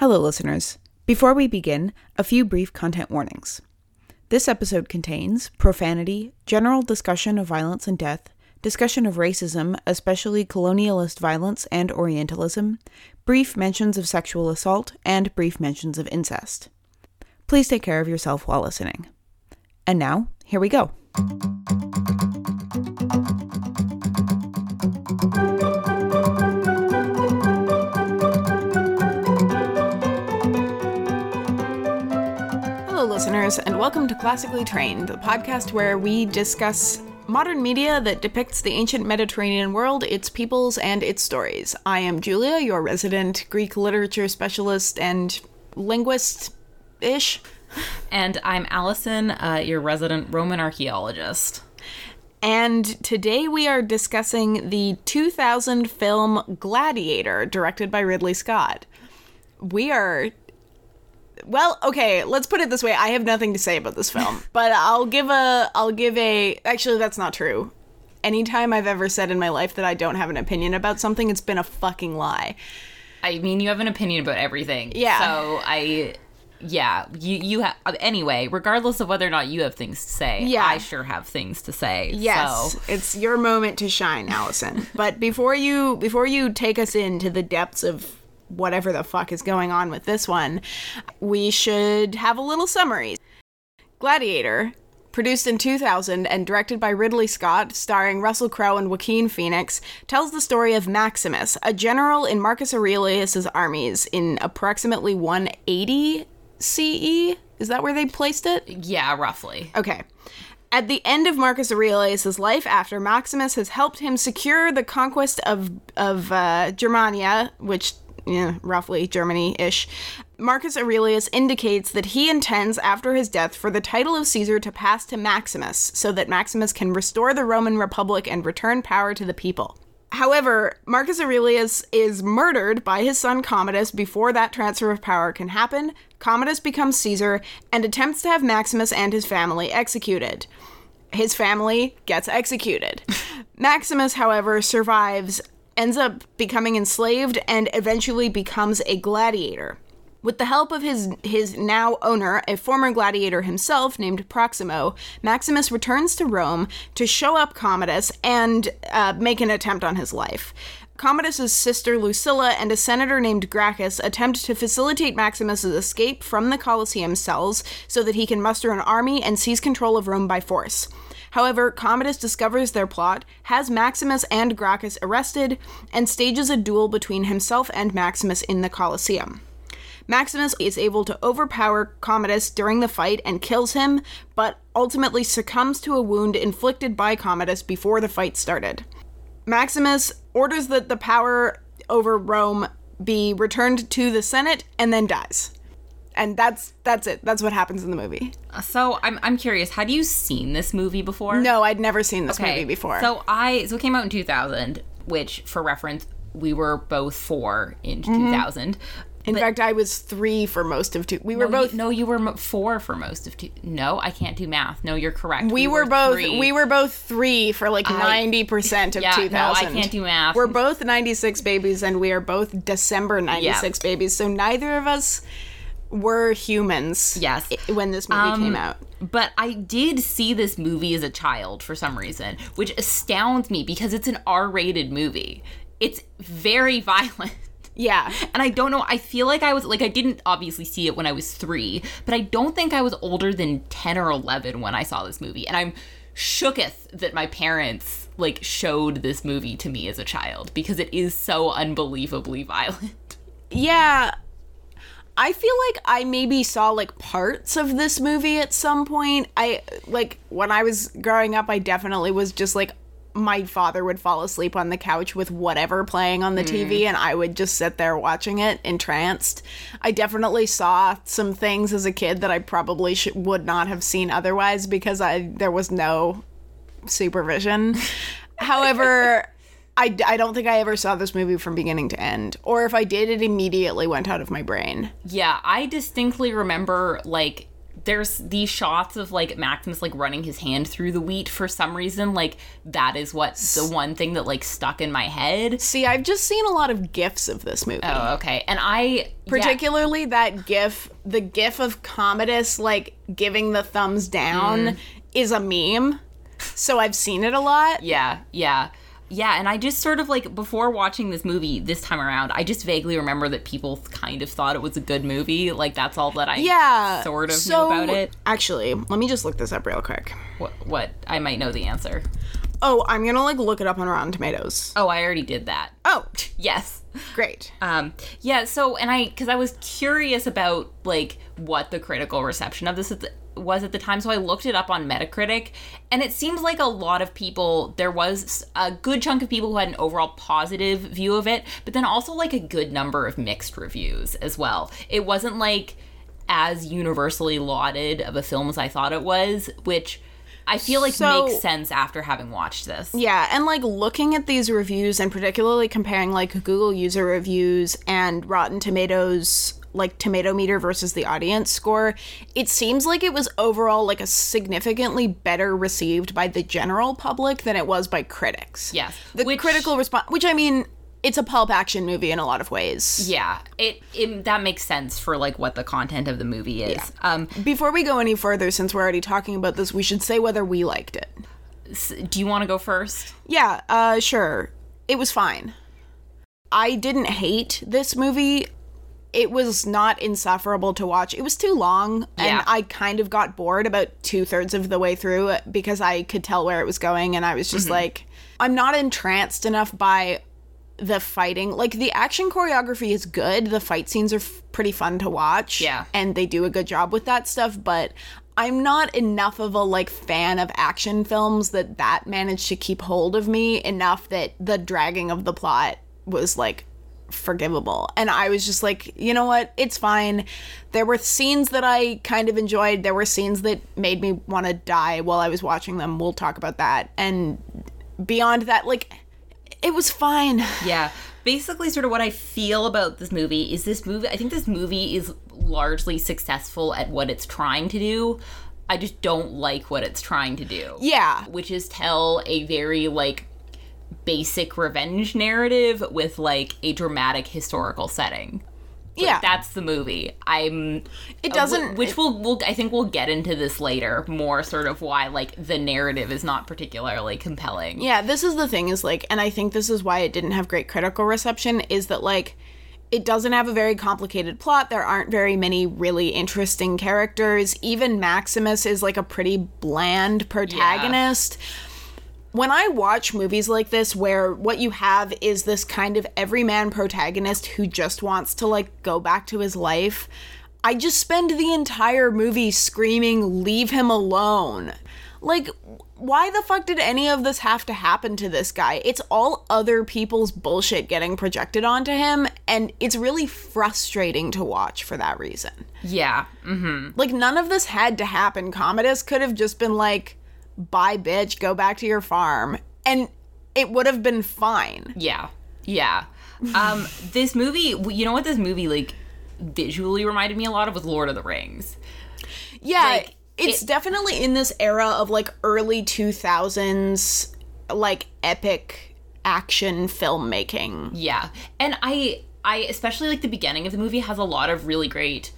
Hello, listeners. Before we begin, a few brief content warnings. This episode contains profanity, general discussion of violence and death, discussion of racism, especially colonialist violence and Orientalism, brief mentions of sexual assault, and brief mentions of incest. Please take care of yourself while listening. And now, here we go. Listeners, and welcome to Classically Trained, the podcast where we discuss modern media that depicts the ancient Mediterranean world, its peoples, and its stories. I am Julia, your resident Greek literature specialist and linguist ish. And I'm Allison, uh, your resident Roman archaeologist. And today we are discussing the 2000 film Gladiator, directed by Ridley Scott. We are. Well, okay, let's put it this way. I have nothing to say about this film, but I'll give a I'll give a actually that's not true. Anytime I've ever said in my life that I don't have an opinion about something, it's been a fucking lie. I mean, you have an opinion about everything. Yeah. So I, yeah, you you have anyway. Regardless of whether or not you have things to say, Yeah. I sure have things to say. Yes, So it's your moment to shine, Allison. but before you before you take us into the depths of whatever the fuck is going on with this one, we should have a little summary. Gladiator, produced in 2000 and directed by Ridley Scott, starring Russell Crowe and Joaquin Phoenix, tells the story of Maximus, a general in Marcus Aurelius's armies in approximately 180 CE. Is that where they placed it? yeah, roughly. Okay. At the end of Marcus Aurelius' life, after Maximus has helped him secure the conquest of of uh, Germania, which yeah, roughly Germany-ish, Marcus Aurelius indicates that he intends, after his death, for the title of Caesar to pass to Maximus, so that Maximus can restore the Roman Republic and return power to the people. However, Marcus Aurelius is murdered by his son Commodus before that transfer of power can happen. Commodus becomes Caesar and attempts to have Maximus and his family executed. His family gets executed. Maximus, however, survives, ends up becoming enslaved, and eventually becomes a gladiator. With the help of his his now owner, a former gladiator himself named Proximo, Maximus returns to Rome to show up Commodus and uh, make an attempt on his life. Commodus's sister Lucilla and a senator named Gracchus attempt to facilitate Maximus's escape from the Colosseum cells so that he can muster an army and seize control of Rome by force. However, Commodus discovers their plot, has Maximus and Gracchus arrested, and stages a duel between himself and Maximus in the Colosseum. Maximus is able to overpower Commodus during the fight and kills him, but ultimately succumbs to a wound inflicted by Commodus before the fight started. Maximus orders that the power over Rome be returned to the Senate and then dies. And that's that's it. That's what happens in the movie. So I'm I'm curious. Had you seen this movie before? No, I'd never seen this movie before. So I so it came out in 2000, which for reference we were both four in Mm-hmm. 2000. in fact, I was three for most of two. We were No, both you, no, you were four for most of two. No, I can't do math. No, you're correct. We were both three. we were both three for like ninety percent of yeah, no, two thousand. I can't do math. We're both ninety six babies, and we are both December ninety six babies. So neither of us were humans. Yes. when this movie Um, came out. But I did see this movie as a child for some reason, which astounds me because it's an R-rated movie. It's very violent. Yeah, And I don't know, I feel like I was like I didn't obviously see it when I was 3, but I don't think I was older than 10 or 11 when I saw this movie. And I'm shooketh that my parents like showed this movie to me as a child because it is so unbelievably violent. yeah. I feel like I maybe saw like parts of this movie at some point. I like when I was growing up, I definitely was just like my father would fall asleep on the couch with whatever playing on the hmm. TV and I would just sit there watching it entranced. I definitely saw some things as a kid that I probably sh- would not have seen otherwise because I there was no supervision. However, I, I don't think I ever saw this movie from beginning to end. Or if I did, it immediately went out of my brain. Yeah, I distinctly remember like there's these shots of like Maximus like running his hand through the wheat for some reason. Like that is what the one thing that like stuck in my head. See, I've just seen a lot of gifs of this movie. Oh, okay. And I yeah. Particularly that gif, the gif of Commodus like giving the thumbs down mm. is a meme. So I've seen it a lot. Yeah, yeah. Yeah, and I just sort of like before watching this movie this time around, I just vaguely remember that people kind of thought it was a good movie. Like that's all that I Yeah. sort of so, knew about it. Actually, let me just look this up real quick. What what I might know the answer. Oh, I'm gonna like look it up on Rotten Tomatoes. Oh, I already did that. Oh, Yes. great. Um, yeah, so and I because I was curious about like what the critical reception of this at the, was at the time, so I looked it up on Metacritic, and it seems like a lot of people there was a good chunk of people who had an overall positive view of it, but then also like a good number of mixed reviews as well. It wasn't like as universally lauded of a film as I thought it was, which I feel like So- makes sense after having watched this. Yeah, and like looking at these reviews and particularly comparing like Google user reviews and Rotten Tomatoes like tomato meter versus the audience score, it seems like it was overall like a significantly better received by the general public than it was by critics. Yes. The Which- critical response, which I mean, it's a pulp action movie in a lot of ways. Yeah, it, it that makes sense for like what the content of the movie is. Um, Before we go any further, since we're already talking about this, we should say whether we liked it. do you want to go first? Yeah, uh, sure. It was fine. I didn't hate this movie. It was not insufferable to watch. It was too long, and I kind of got bored about two thirds of the way through because I could tell where it was going, and I was just like, I'm not entranced enough by the fighting. Like, the action choreography is good, the fight scenes are f- pretty fun to watch. Yeah. And they do a good job with that stuff, but. I'm not enough of a like fan of action films that that managed to keep hold of me enough that the dragging of the plot was like forgivable. And I was just like, you know what? It's fine. There were scenes that I kind of enjoyed. There were scenes that made me want to die while I was watching them. We'll talk about that. And beyond that, like it was fine. Yeah. Basically, sort of what I feel about this movie is this movie. I think this movie is largely successful at what it's trying to do. I just don't like what it's trying to do. Yeah. Which is tell a very like basic revenge narrative with like a dramatic historical setting. Like, Yeah. that's the movie. I'm. It uh, doesn't which we'll, we'll. I think we'll get into this later. More sort of why like the narrative is not particularly compelling. Yeah, this is the thing is like, and I think this is why it didn't have great critical reception is that like it doesn't have a very complicated plot. There aren't very many really interesting characters. Even Maximus is like a pretty bland protagonist. When I watch movies like this where what you have is this kind of everyman protagonist who just wants to like go back to his life, I just spend the entire movie screaming, Leave him alone. Like, why the fuck did any of this have to happen to this guy? It's all other people's bullshit getting projected onto him, and it's really frustrating to watch for that reason. Yeah. Mm-hmm. Like, none of this had to happen. Commodus could have just been like, bye, bitch, go back to your farm. And it would have been fine. Yeah. Yeah. Um, this movie, you know what this movie like visually reminded me a lot of was Lord of the Rings. Yeah, Like, it's it- definitely in this era of like early 2000s, like epic action filmmaking. Yeah. And I I especially like the beginning of the movie has a lot of really great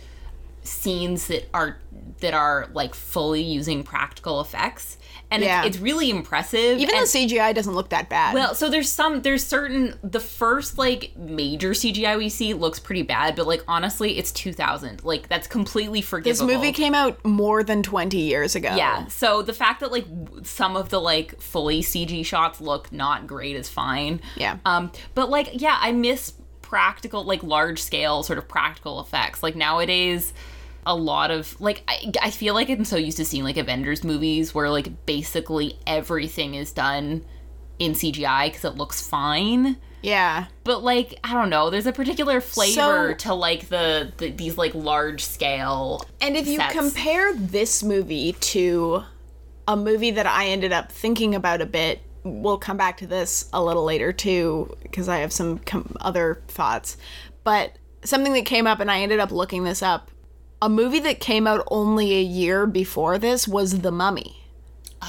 scenes that are that are like fully using practical effects. And Yeah. it's, it's really impressive. Even and, the CGI doesn't look that bad. Well, so there's some there's certain the first like major CGI we see looks pretty bad, but like honestly, it's 2000. Like that's completely forgiven. this movie came out more than 20 years ago. Yeah. So the fact that like some of the like fully CG shots look not great is fine. Yeah. Um but like yeah, I miss practical like large scale sort of practical effects. Like nowadays a lot of like I, I feel like I'm so used to seeing like Avengers movies where like basically everything is done in CGI cuz it looks fine. Yeah. But like I don't know, there's a particular flavor So- to like the, the these like large scale And if you sets. compare this movie to a movie that I ended up thinking about a bit, we'll come back to this a little later too, because I have some com- other thoughts. But something that came up, and I ended up looking this up a movie that came out only a year before this was The Mummy.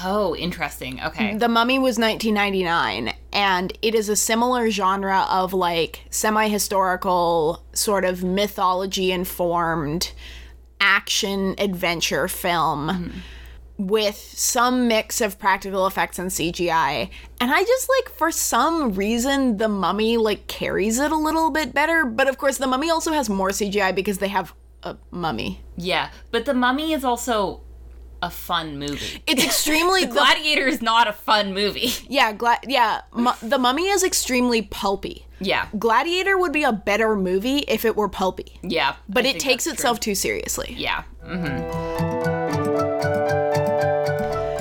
Oh, interesting. Okay. The Mummy was 1999, and it is a similar genre of like semi historical, sort of mythology informed action adventure film mm-hmm. with some mix of practical effects and CGI. And I just like, for some reason, The Mummy like carries it a little bit better. But of course, The Mummy also has more CGI because they have a mummy. Yeah, but The Mummy is also a fun movie. It's extremely Gladiator is not a fun movie. Yeah, gla- yeah. Mu- the Mummy is extremely pulpy. Yeah. Gladiator would be a better movie if it were pulpy, Yeah. but I it takes itself too seriously. Yeah. Mm-hmm.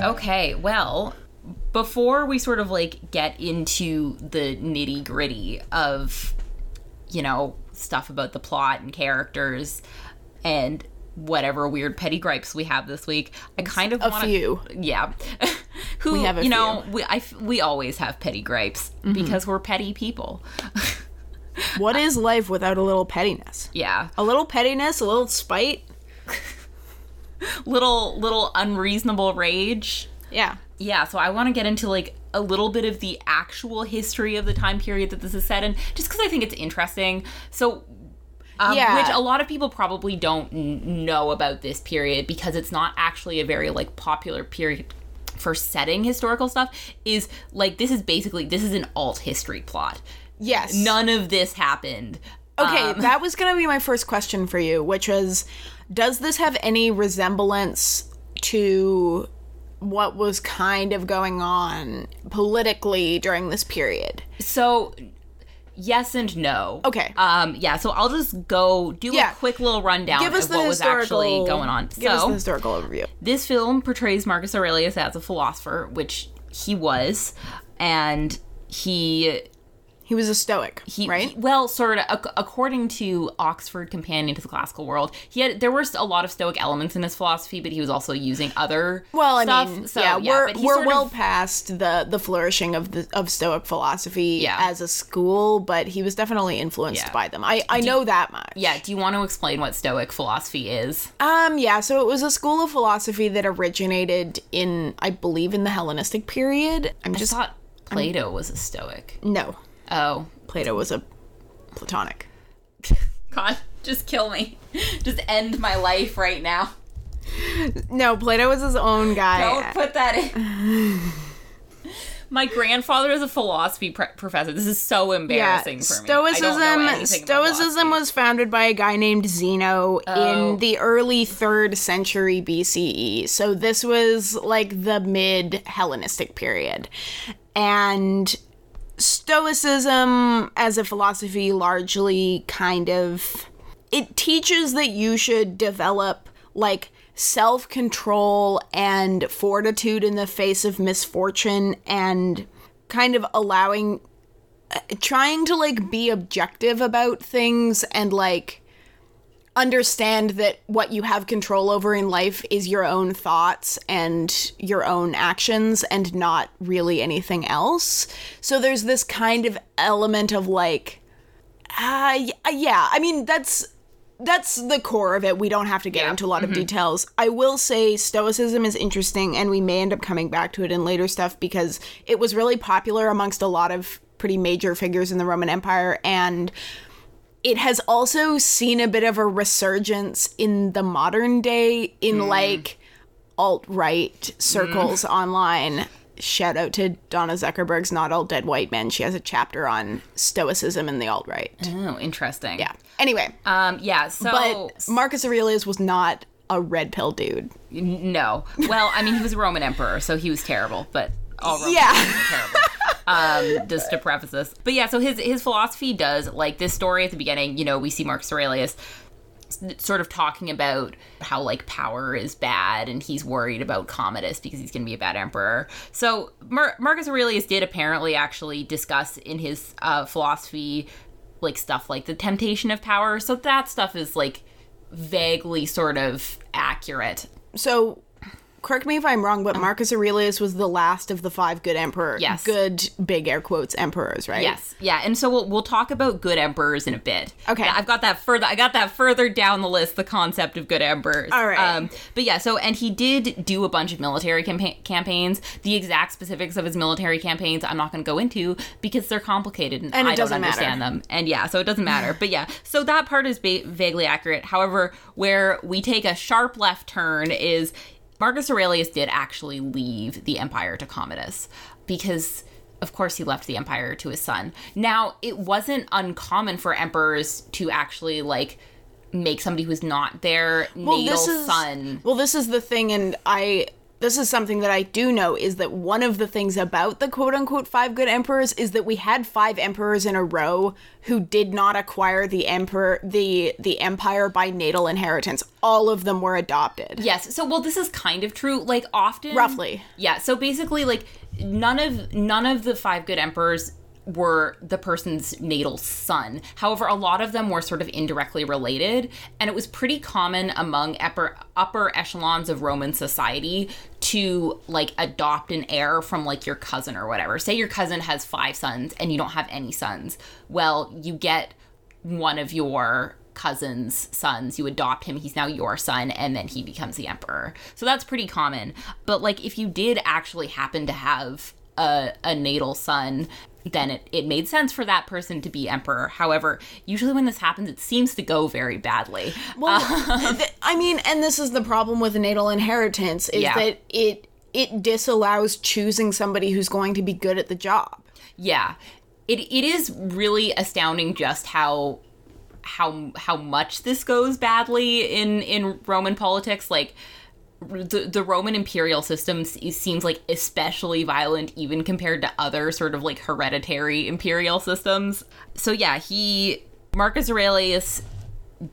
Okay, well, before we sort of like get into the nitty gritty of, you know, stuff about the plot and characters and whatever weird petty gripes we have this week, I kind of A want few. yeah who We have a you know we I we always have petty gripes Mm-hmm. because we're petty people What is life without a little pettiness? yeah A little pettiness, a little spite. little little unreasonable rage Yeah. yeah so i want to get into like a little bit of the actual history of the time period that this is set in just because i think it's interesting so um, Yeah. which a lot of people probably don't n- know about this period because it's not actually a very like popular period for setting historical stuff is like this is basically this is an alt history plot Yes. none of this happened Okay, Um, that was going to be my first question for you, which was Does this have any resemblance to what was kind of going on politically during this period? so yes and no Okay. um yeah so i'll just go do Yeah. a quick little rundown Give us of the what was actually going on Give us the historical overview. this film portrays Marcus Aurelius as a philosopher, which he was, and he He was a stoic, he right? he- well, sort of ac- according to Oxford Companion to the Classical World, he had there were a lot of Stoic elements in his philosophy, but he was also using other Well, I stuff. mean, so, yeah, we're but we're well of- past the the flourishing of the of Stoic philosophy Yeah. as a school, but he was definitely influenced Yeah. by them. I I know that much. yeah. Do you want to explain what Stoic philosophy is? Um. Yeah. So it was a school of philosophy that originated in, I believe, in the Hellenistic period. I'm I just thought Plato was a Stoic. no. Oh Plato was a Platonic. God, just kill me. Just end my life right now. No, Plato was his own guy. Don't put that in. My grandfather is a philosophy pre- professor. This is so embarrassing for me. I don't know Stoicism Stoicism was founded by a guy named Zeno Oh. in the early 3rd century BCE. So this was like the mid Hellenistic period. And Stoicism as a philosophy largely kind of it teaches that you should develop like self control and fortitude in the face of misfortune and kind of allowing uh, trying to like be objective about things and like understand that what you have control over in life is your own thoughts and your own actions and not really anything else. So there's this kind of element of like uh yeah, I mean that's that's the core of it. We don't have to get Yeah. into a lot of details. I will say Stoicism is interesting, and we may end up coming back to it in later stuff because it was really popular amongst a lot of pretty major figures in the Roman Empire, and it has also seen a bit of a resurgence in the modern day in like alt right circles online. Shout out to Donna Zuckerberg's Not All Dead White Men. She has a chapter on Stoicism and the alt right. Oh, interesting. Yeah. Anyway, Um. Yeah. So. but Marcus Aurelius was not a red pill dude. no. Well, I mean, he was a Roman emperor, so he was terrible. But all Roman Yeah. emperors are terrible. Um, just to preface this, but yeah, so his his philosophy does like this story at the beginning. You know, we see Marcus Aurelius sort of talking about how like power is bad and he's worried about Commodus because he's going to be a bad emperor. So Mar- Marcus Aurelius did apparently actually discuss in his uh, philosophy like stuff like the temptation of power. So that stuff is like vaguely sort of accurate. So correct me if I'm wrong, but Marcus Aurelius was the last of the five good emperors. Yes. Good, big air quotes, emperors, right? Yes, yeah, and so we'll we'll talk about good emperors in a bit. Okay. I've got that further. I got that further down the list. The concept of good emperors. All right. Um, but yeah, so and he did do a bunch of military campa- campaigns. The exact specifics of his military campaigns, I'm not going to go into because they're complicated and, And I don't doesn't matter. understand them. And yeah, so it doesn't matter. but yeah, so that part is ba- vaguely accurate. However, where we take a sharp left turn is Marcus Aurelius did actually leave the empire to Commodus because of course he left the empire to his son. Now, it wasn't uncommon for emperors to actually like make somebody who's not their natal son. Well, this is the thing, and I. This is something that I do know is that one of the things about the quote unquote five good emperors is that we had five emperors in a row who did not acquire the emperor the the empire by natal inheritance. All of them were adopted. Yes. So well this is kind of true. Like often Roughly. Yeah. So basically like none of none of the five good emperors were the person's natal son. However, a lot of them were sort of indirectly related, and it was pretty common among upper upper echelons of Roman society to like adopt an heir from like your cousin or whatever. Say your cousin has 5 sons and you don't have any sons. Well, you get one of your cousin's sons you adopt him he's now your son and then he becomes the emperor so that's pretty common but like if you did actually happen to have a, a natal son then it, it made sense for that person to be emperor however usually when this happens it seems to go very badly Well, um, th- I mean, and this is the problem with natal inheritance is Yeah. that it it disallows choosing somebody who's going to be good at the job. yeah it, it is really astounding just how how how much this goes badly in in roman politics like the, the roman imperial system seems like especially violent even compared to other sort of like hereditary imperial systems so yeah he marcus aurelius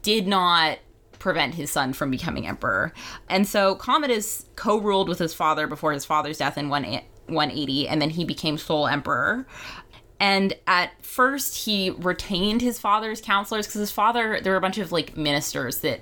did not prevent his son from becoming emperor. And so Commodus co ruled with his father before his father's death in 1 180, and then he became sole emperor. And at first, he retained his father's counselors because his father, there were a bunch of like ministers that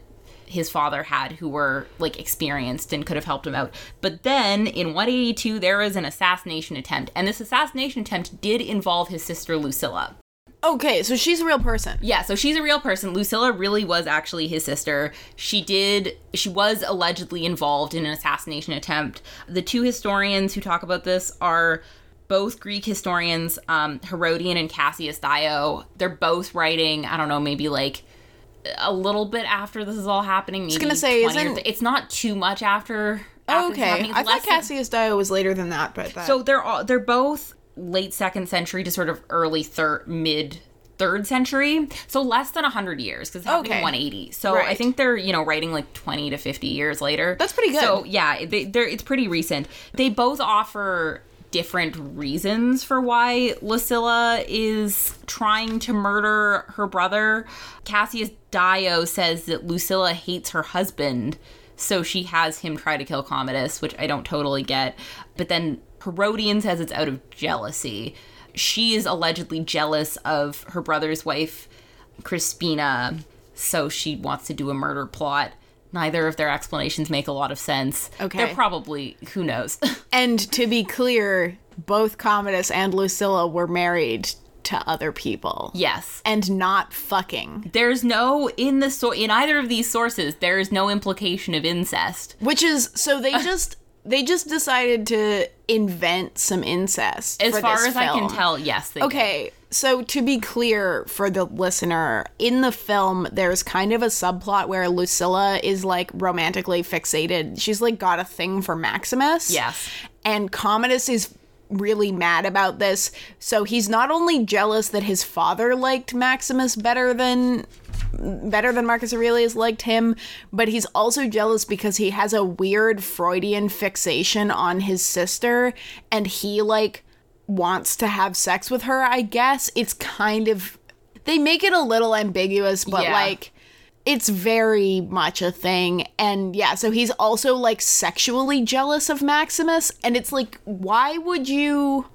his father had who were like experienced and could have helped him out. But then in 182, there was an assassination attempt, and this assassination attempt did involve his sister Lucilla. Okay, so she's a real person. Yeah, so she's a real person. Lucilla really was actually his sister. She did she was allegedly involved in an assassination attempt. The two historians who talk about this are both Greek historians, um, Herodian and Cassius Dio. They're both writing, I don't know, maybe like a little bit after this is all happening. Maybe gonna say, isn't- th- it's not too much after. after Okay. I thought Cassius Dio was later than that, but that, so they're all they're both late second century to sort of early third mid third century so less than 100 years because it's happening Okay. 180 so i think they're you know writing like 20 to 50 years later That's pretty good. so yeah they, they're it's pretty recent they both offer different reasons for why Lucilla is trying to murder her brother. Cassius Dio says that Lucilla hates her husband, so she has him try to kill Commodus, which I don't totally get. But then Herodian says it's out of jealousy. She is allegedly jealous of her brother's wife, Crispina, so she wants to do a murder plot. Neither of their explanations make a lot of sense. Okay. They're probably, who knows? and to be clear, both Commodus and Lucilla were married to other people. yes. And not fucking. There's no in the so in either of these sources there is no implication of incest. Which is so they just they just decided to invent some incest. As for far this as I can tell, yes. They did. Okay, so to be clear for the listener, in the film, there's kind of a subplot where Lucilla is like romantically fixated. She's like got a thing for Maximus. Yes. And Commodus is really mad about this. So he's not only jealous that his father liked Maximus better than better than Marcus Aurelius liked him, but he's also jealous because he has a weird Freudian fixation on his sister and he like wants to have sex with her, I guess. It's kind of they make it a little ambiguous, but Yeah. like it's very much a thing. And yeah, so he's also like sexually jealous of Maximus. And it's like, why would you.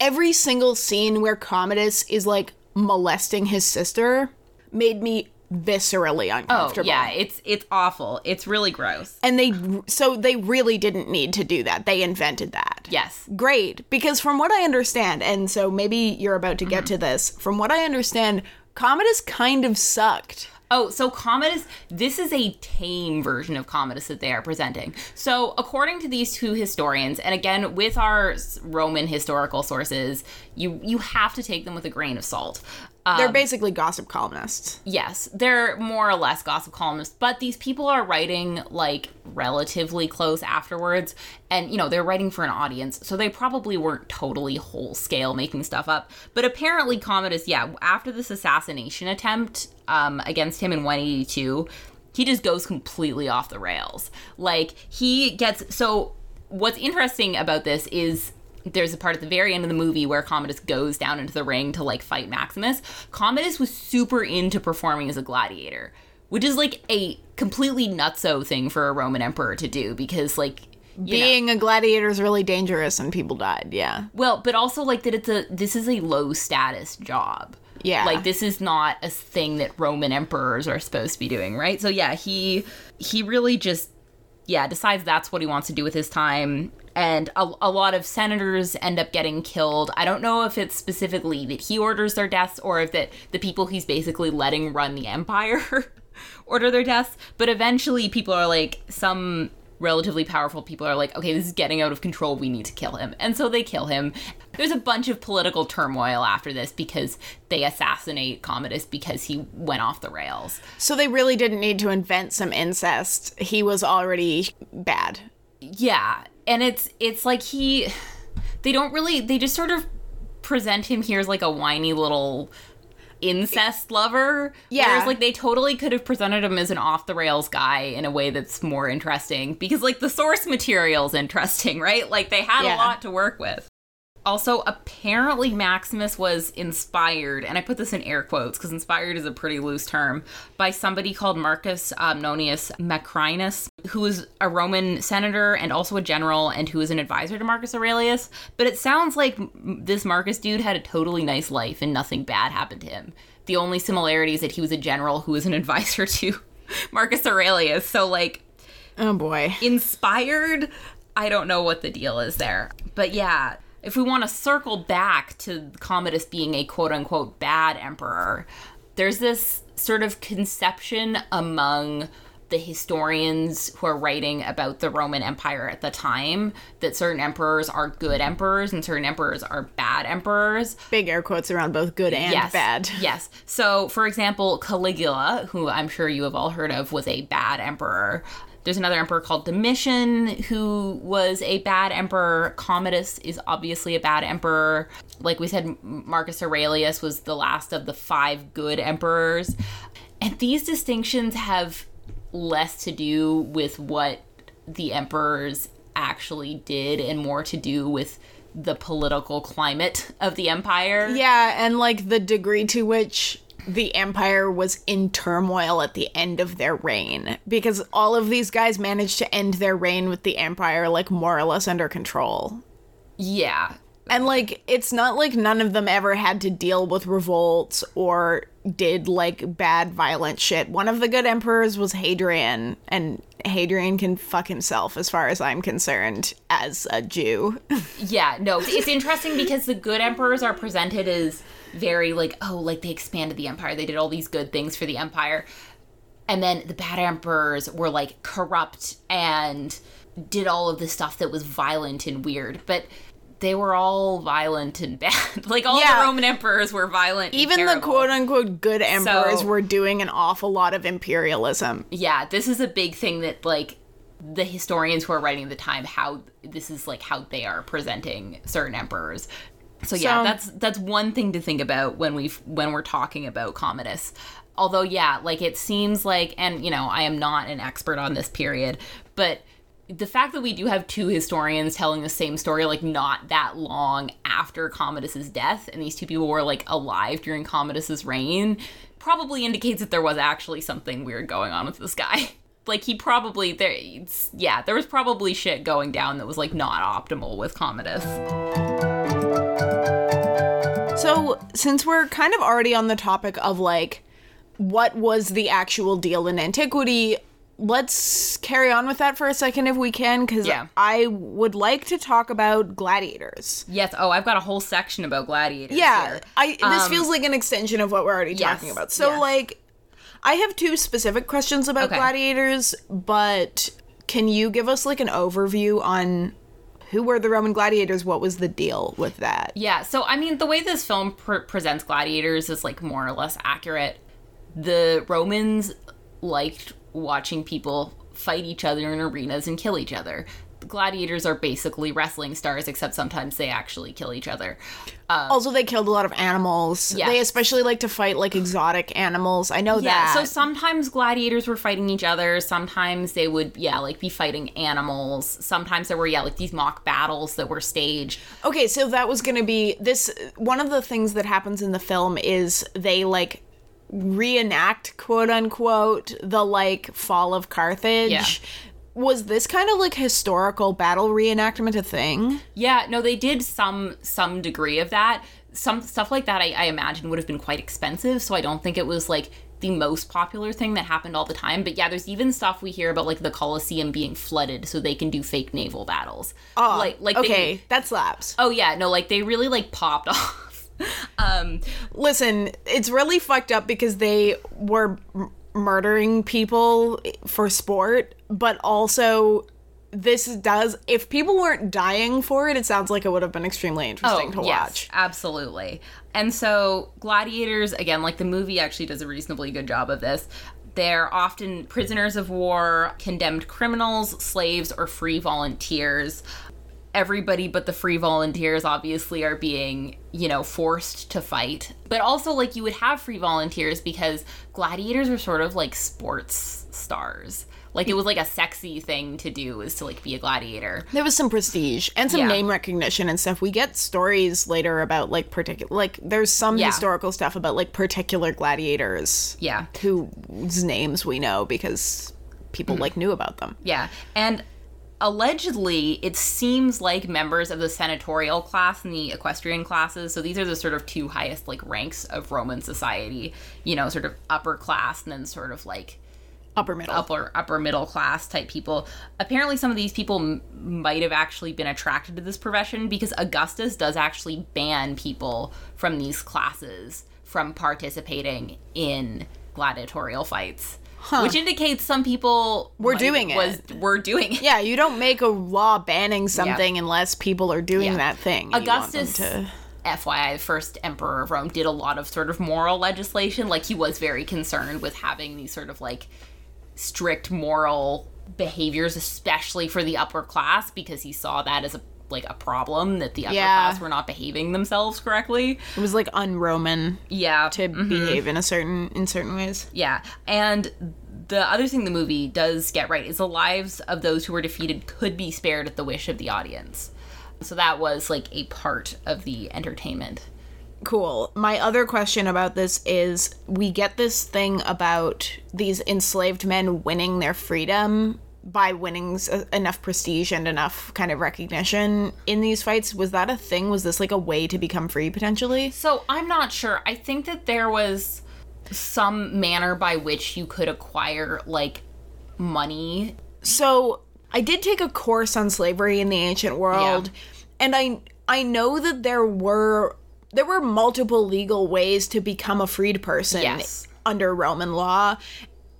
Every single scene where Commodus is like molesting his sister made me viscerally uncomfortable. Oh yeah, it's it's awful. It's really gross. And they so they really didn't need to do that. They invented that. Yes. Great, because from what I understand, and so maybe you're about to get to mm-hmm. this, from what I understand, Commodus kind of sucked. Oh, so Commodus, this is a tame version of Commodus that they are presenting. So, according to these two historians, and again with our Roman historical sources, you you have to take them with a grain of salt. Um, They're basically gossip columnists. yes, they're more or less gossip columnists, but these people are writing like relatively close afterwards, and you know they're writing for an audience, so they probably weren't totally whole scale making stuff up. But apparently, Commodus, yeah, after this assassination attempt um, against him in 182, he just goes completely off the rails. Like he gets so. What's interesting about this is there's a part at the very end of the movie where Commodus goes down into the ring to like fight Maximus. Commodus was super into performing as a gladiator, which is like a completely nutso thing for a Roman emperor to do because like you know- Being a gladiator is really dangerous and people died. Yeah. well, but also like that it's a this is a low status job. Yeah. Like this is not a thing that Roman emperors are supposed to be doing, right? So yeah, he he really just yeah, decides that's what he wants to do with his time. And a, a lot of senators end up getting killed. I don't know if it's specifically that he orders their deaths or if that the people he's basically letting run the empire order their deaths. But eventually, people are like, some relatively powerful people are like, okay, this is getting out of control. We need to kill him. And so they kill him. There's a bunch of political turmoil after this because they assassinate Commodus because he went off the rails. So they really didn't need to invent some incest. He was already bad. Yeah, and it's it's like he they don't really they just sort of present him here as like a whiny little incest lover. Yeah. Whereas like they totally could have presented him as an off the rails guy in a way that's more interesting because like the source material's interesting, right? Like they had Yeah. a lot to work with. Also, apparently Maximus was inspired, and I put this in air quotes because inspired is a pretty loose term, by somebody called Marcus Nonius Macrinus, who was a Roman senator and also a general, and who was an advisor to Marcus Aurelius. But it sounds like this Marcus dude had a totally nice life and nothing bad happened to him. The only similarity is that he was a general who was an advisor to Marcus Aurelius. So, like, Oh boy. inspired i don't know what the deal is there but yeah if we want to circle back to commodus being a quote unquote bad emperor there's this sort of conception among the historians who are writing about the roman empire at the time that certain emperors are good emperors and certain emperors are bad emperors Big air quotes around both good and yes. bad. Yes. So, for example, Caligula, who I'm sure you have all heard of, was a bad emperor. There's another emperor called Domitian who was a bad emperor. Commodus is obviously a bad emperor. Like we said, Marcus Aurelius was the last of the five good emperors. And these distinctions have less to do with what the emperors actually did and more to do with the political climate of the empire. Yeah, and like the degree to which the empire was in turmoil at the end of their reign because all of these guys managed to end their reign with the empire like more or less under control. Yeah. And like it's not like none of them ever had to deal with revolts or did like bad violent shit. One of the good emperors was Hadrian and Hadrian can fuck himself as far as I'm concerned as a Jew. Yeah, no, it's interesting because the good emperors are presented as very like, oh, like they expanded the empire. They did all these good things for the empire. And then the bad emperors were like corrupt and did all of the stuff that was violent and weird. But they were all violent and bad. like all Yeah. the Roman emperors were violent. and Even the quote unquote good emperors So- were doing an awful lot of imperialism. yeah, this is a big thing that like the historians who are writing at the time how this is like how they are presenting certain emperors. So yeah, So- that's that's one thing to think about when we when we're talking about Commodus. Although yeah, like it seems like and you know, I am not an expert on this period, but the fact that we do have two historians telling the same story like not that long after Commodus's death and these two people were like alive during Commodus's reign probably indicates that there was actually something weird going on with this guy. Like he probably there yeah, there was probably shit going down that was like not optimal with Commodus. So, since we're kind of already on the topic of like what was the actual deal in antiquity. Let's carry on with that for a second if we can, because Yeah. I would like to talk about gladiators. Yes. Oh, I've got a whole section about gladiators. Yeah, here. I this Um, feels like an extension of what we're already yes, talking about. So yes. like I have two specific questions about Okay. gladiators, but can you give us like an overview on who were the Roman gladiators? What was the deal with that? Yeah, so I mean, the way this film pr- presents gladiators is like more or less accurate. The Romans liked watching people fight each other in arenas and kill each other. Gladiators are basically wrestling stars, except sometimes they actually kill each other. Um, also, they killed a lot of animals. Yes. They especially like to fight like exotic animals. I know Yeah, that. so sometimes gladiators were fighting each other. Sometimes they would, yeah, like be fighting animals. Sometimes there were, yeah, like these mock battles that were staged. Okay, so that was going to be this. One of the things that happens in the film is they like reenact, quote unquote, the like fall of Carthage. Yeah. Was this kind of like historical battle reenactment a thing? Yeah, no, they did some some degree of that. Some stuff like that, I, I imagine, would have been quite expensive. So I don't think it was like the most popular thing that happened all the time. But yeah, there's even stuff we hear about like the Colosseum being flooded so they can do fake naval battles. Oh, like like they- okay, that slaps. oh yeah, no, like they really like popped off. um, Listen, it's really fucked up because they were murdering people for sport, but also this does if people weren't dying for it, it sounds like it would have been extremely oh, interesting to Oh, yes, watch. Absolutely. And so gladiators, again, like the movie actually does a reasonably good job of this. They're often prisoners of war, condemned criminals, slaves, or free volunteers. Everybody but the free volunteers obviously are being, you know, forced to fight. But also, like, you would have free volunteers because gladiators were sort of like sports stars. Like, it was like a sexy thing to do is to, like, be a gladiator. There was some prestige and some Yeah. name recognition and stuff. We get stories later about like particular like there's some Yeah. historical stuff about like particular gladiators Yeah. whose names we know because people Mm-hmm. like knew about them. Yeah. And allegedly, it seems like members of the senatorial class and the equestrian classes, so these are the sort of two highest like ranks of Roman society, you know, sort of upper class and then sort of like Upper middle. upper upper middle class type people. Apparently, some of these people m- might have actually been attracted to this profession because Augustus does actually ban people from these classes from participating in gladiatorial fights, which indicates some people Were might- doing it. Was were doing it. Yeah, you don't make a law banning something unless people are doing Yeah. that thing. and you want them Augustus, to- FYI, the first emperor of Rome, did a lot of sort of moral legislation. Like he was very concerned with having these sort of like strict moral behaviors, especially for the upper class, because he saw that as a like a problem that the upper Yeah. class were not behaving themselves correctly. it was like un-Roman Yeah, to mm-hmm. behave in a certain in certain ways. Yeah, and the other thing the movie does get right is the lives of those who were defeated could be spared at the wish of the audience. So that was like a part of the entertainment. Cool. My other question about this is we get this thing about these enslaved men winning their freedom by winning uh, enough prestige and enough kind of recognition in these fights. Was that a thing? Was this like a way to become free potentially? So I'm not sure. I think that there was some manner by which you could acquire like money. So I did take a course on slavery in the ancient world, and I I know that there were there were multiple legal ways to become a freed person Yes. under Roman law.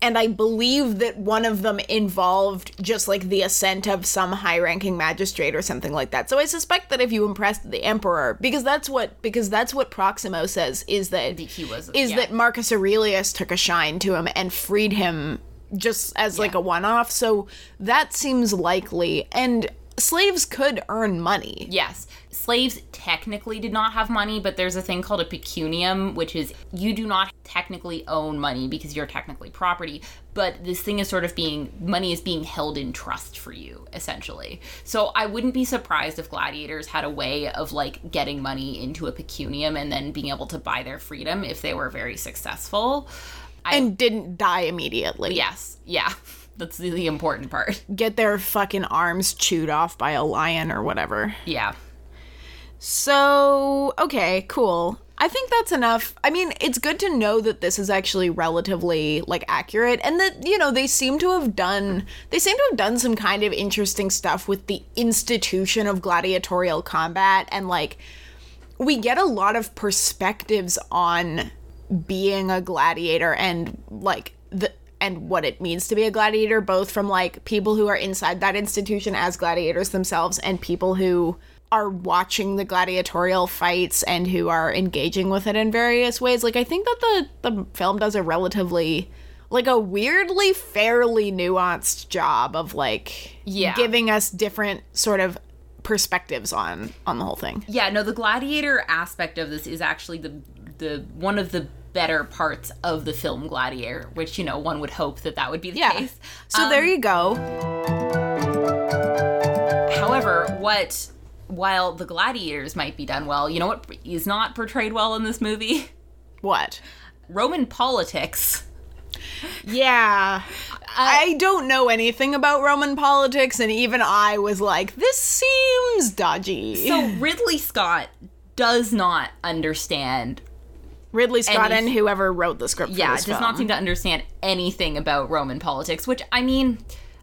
And I believe that one of them involved just like the assent of some high ranking magistrate or something like that. So I suspect that if you impressed the emperor, because that's what because that's what Proximo says is that He was is yeah. that Marcus Aurelius took a shine to him and freed him just as like a one off. So that seems likely. And slaves could earn money. Yes. Slaves technically did not have money, but there's a thing called a pecunium, which is you do not technically own money because you're technically property, but this thing is sort of being money is being held in trust for you, essentially. So I wouldn't be surprised if gladiators had a way of like getting money into a pecunium and then being able to buy their freedom if they were very successful. And didn't die immediately. Yes, yeah. That's the, the important part. Get their fucking arms chewed off by a lion or whatever. Yeah. So, okay, cool. I think that's enough. I mean, it's good to know that this is actually relatively like accurate and that, you know, they seem to have done they seem to have done some kind of interesting stuff with the institution of gladiatorial combat and like we get a lot of perspectives on being a gladiator and like the and what it means to be a gladiator both from like people who are inside that institution as gladiators themselves and people who are watching the gladiatorial fights and who are engaging with it in various ways. Like I think that the the film does a relatively like a weirdly fairly nuanced job of like Yeah. giving us different sort of perspectives on on the whole thing. Yeah, no, the gladiator aspect of this is actually the the one of the better parts of the film Gladiator, which you know one would hope that that would be the Yeah. case. So Um, there you go. However, what while the gladiators might be done well, you know what is not portrayed well in this movie? What? Roman politics. Yeah. I don't know anything about Roman politics, and even I was like, this seems dodgy. So Ridley Scott does not understand Ridley Scott any- and whoever wrote the script for yeah, does film. not seem to understand anything about Roman politics, which I mean,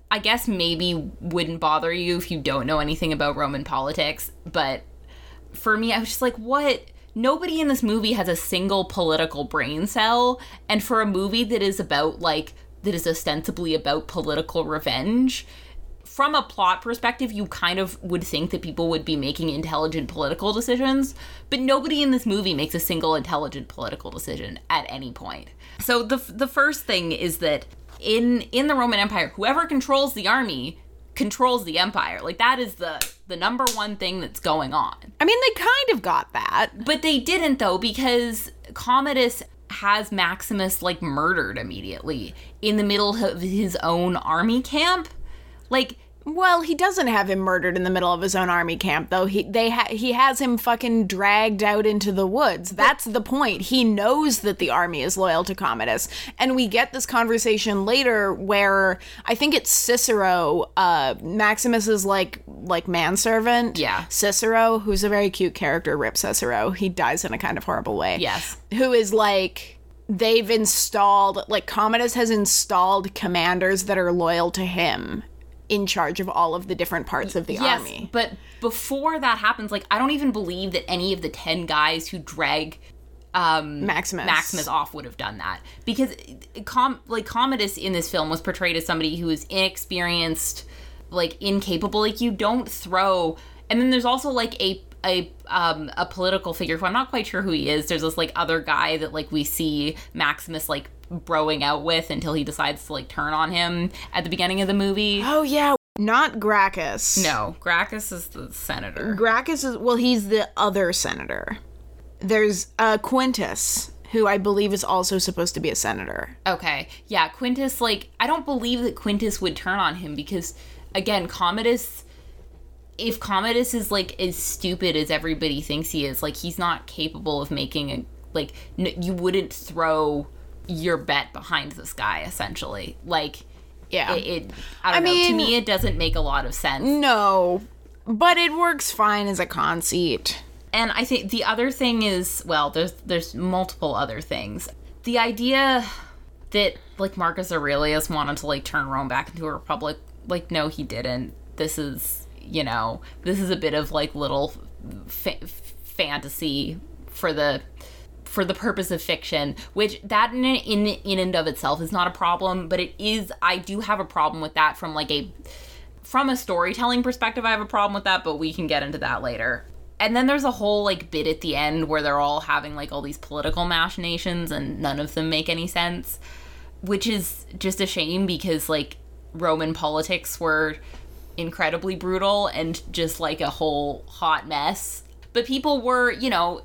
I guess maybe wouldn't bother you if you don't know anything about Roman politics, but for me, I was just like, what? Nobody in this movie has a single political brain cell, and for a movie that is about like that is ostensibly about political revenge, from a plot perspective, you kind of would think that people would be making intelligent political decisions, but nobody in this movie makes a single intelligent political decision at any point. So the the first thing is that in in the Roman Empire, whoever controls the army controls the empire. Like that is the the number one thing that's going on. I mean, they kind of got that. But they didn't though because Commodus has Maximus like murdered immediately in the middle of his own army camp. Like Well, he doesn't have him murdered in the middle of his own army camp, though. He they ha- he has him fucking dragged out into the woods. That's the point. He knows that the army is loyal to Commodus, and we get this conversation later where I think it's Cicero, uh, Maximus's like like manservant. Yeah. Cicero, who's a very cute character. Rip Cicero. He dies in a kind of horrible way. Yes. Who is like they've installed like Commodus has installed commanders that are loyal to him in charge of all of the different parts of the Yes, army. but before that happens, like I don't even believe that any of the ten guys who drag um, Maximus. Maximus off would have done that because, com- like Commodus in this film was portrayed as somebody who is inexperienced, like incapable. Like you don't throw. And then there's also like a a um a political figure who I'm not quite sure who he is. There's this like other guy that like we see Maximus like broing out with until he decides to like turn on him at the beginning of the movie. Oh yeah, not Gracchus. No, Gracchus is the senator. Gracchus is well, he's the other senator. There's uh Quintus, who I believe is also supposed to be a senator. Okay. Yeah, Quintus, like, I don't believe that Quintus would turn on him because, again, Commodus. If Commodus is, like, as stupid as everybody thinks he is, like, he's not capable of making a. Like, n- you wouldn't throw your bet behind this guy, essentially. Like, Yeah. it. it I don't I know. to me, it doesn't make a lot of sense. no, but it works fine as a conceit. And I think the other thing is, well, there's there's multiple other things. The idea that like Marcus Aurelius wanted to like turn Rome back into a republic, like no, he didn't. This is, you know, this is a bit of like little fa- fantasy for the for the purpose of fiction, which that in, in in and of itself is not a problem, but it is. I do have a problem with that from like a from a storytelling perspective, I have a problem with that, but we can get into that later. And then there's a whole like bit at the end where they're all having like all these political machinations and none of them make any sense, which is just a shame because like Roman politics were incredibly brutal and just like a whole hot mess. But people were, you know,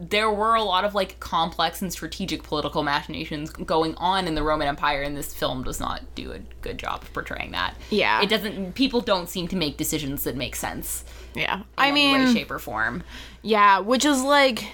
there were a lot of like complex and strategic political machinations going on in the Roman Empire, and this film does not do a good job of portraying that. Yeah. it doesn't. People don't seem to make decisions that make sense. Yeah. In I any way, mean, shape, or form. yeah, which is like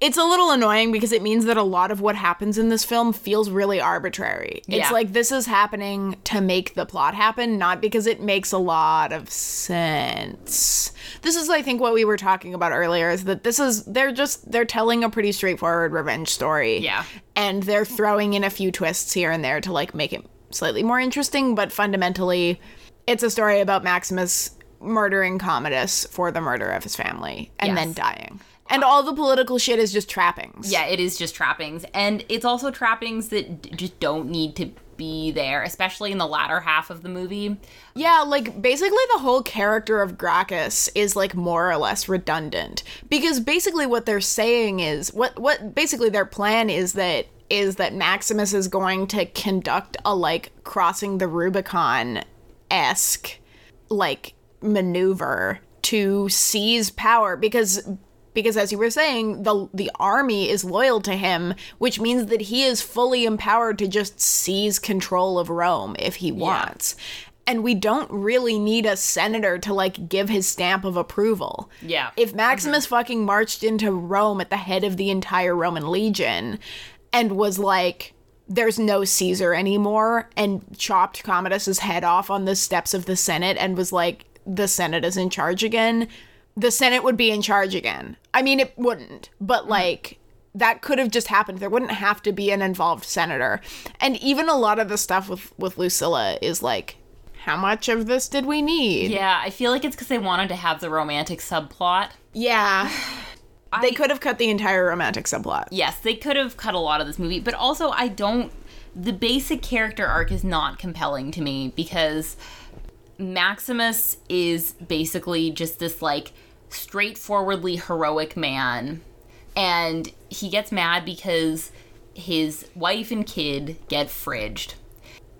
it's a little annoying because it means that a lot of what happens in this film feels really arbitrary. It's Yeah. like this is happening to make the plot happen, not because it makes a lot of sense. This is I think what we were talking about earlier is that this is they're just they're telling a pretty straightforward revenge story. Yeah. And they're throwing in a few twists here and there to like make it slightly more interesting, but fundamentally it's a story about Maximus murdering Commodus for the murder of his family and Yes. then dying. And all the political shit is just trappings. Yeah, it is just trappings. And it's also trappings that d- just don't need to be there, especially in the latter half of the movie. Yeah, like basically the whole character of Gracchus is like more or less redundant because basically what they're saying is what what basically their plan is that is that Maximus is going to conduct a like crossing the Rubicon esque like maneuver to seize power because because as you were saying the the army is loyal to him which means that he is fully empowered to just seize control of Rome if he wants. And we don't really need a senator to like give his stamp of approval. Yeah. if Maximus mm-hmm. fucking marched into Rome at the head of the entire Roman legion and was like, there's no Caesar anymore, and chopped Commodus's head off on the steps of the Senate and was like, the Senate is in charge again, the Senate would be in charge again. I mean, it wouldn't, but mm-hmm. like, that could have just happened. There wouldn't have to be an involved senator. And even a lot of the stuff with, with Lucilla is like, how much of this did we need? Yeah, I feel like it's because they wanted to have the romantic subplot. Yeah. they I- could have cut the entire romantic subplot. Yes, they could have cut a lot of this movie, but also I don't. The basic character arc is not compelling to me because Maximus is basically just this like straightforwardly heroic man, and he gets mad because his wife and kid get fridged,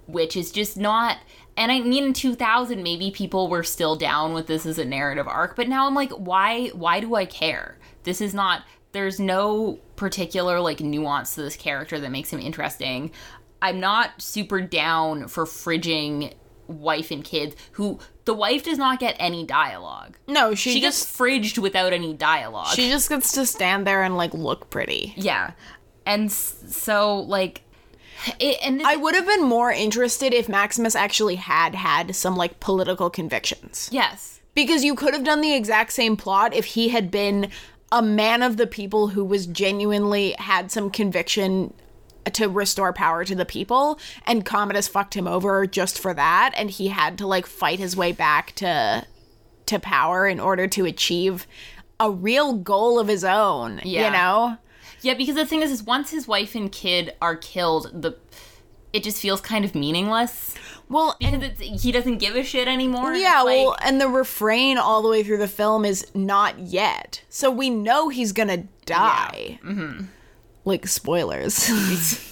which is just not. And I mean, in 2000, maybe people were still down with this as a narrative arc, but now I'm like, why? Why do I care? This is not. There's no particular like nuance to this character that makes him interesting. I'm not super down for fridging wife and kids who the wife does not get any dialogue. No, she, She just gets fridged without any dialogue. she just gets to stand there and like look pretty. yeah. And so like it, and I would have been more interested if Maximus actually had had some like political convictions. yes. Because you could have done the exact same plot if he had been a man of the people who was genuinely had some conviction to restore power to the people and Commodus fucked him over just for that and he had to like fight his way back to to power in order to achieve a real goal of his own, Yeah. you know? Yeah, because the thing is, is once his wife and kid are killed, the it just feels kind of meaningless Well, it's, he doesn't give a shit anymore. Yeah, like- well, and the refrain all the way through the film is not yet. So we know he's gonna die. Mm-hmm. Like spoilers.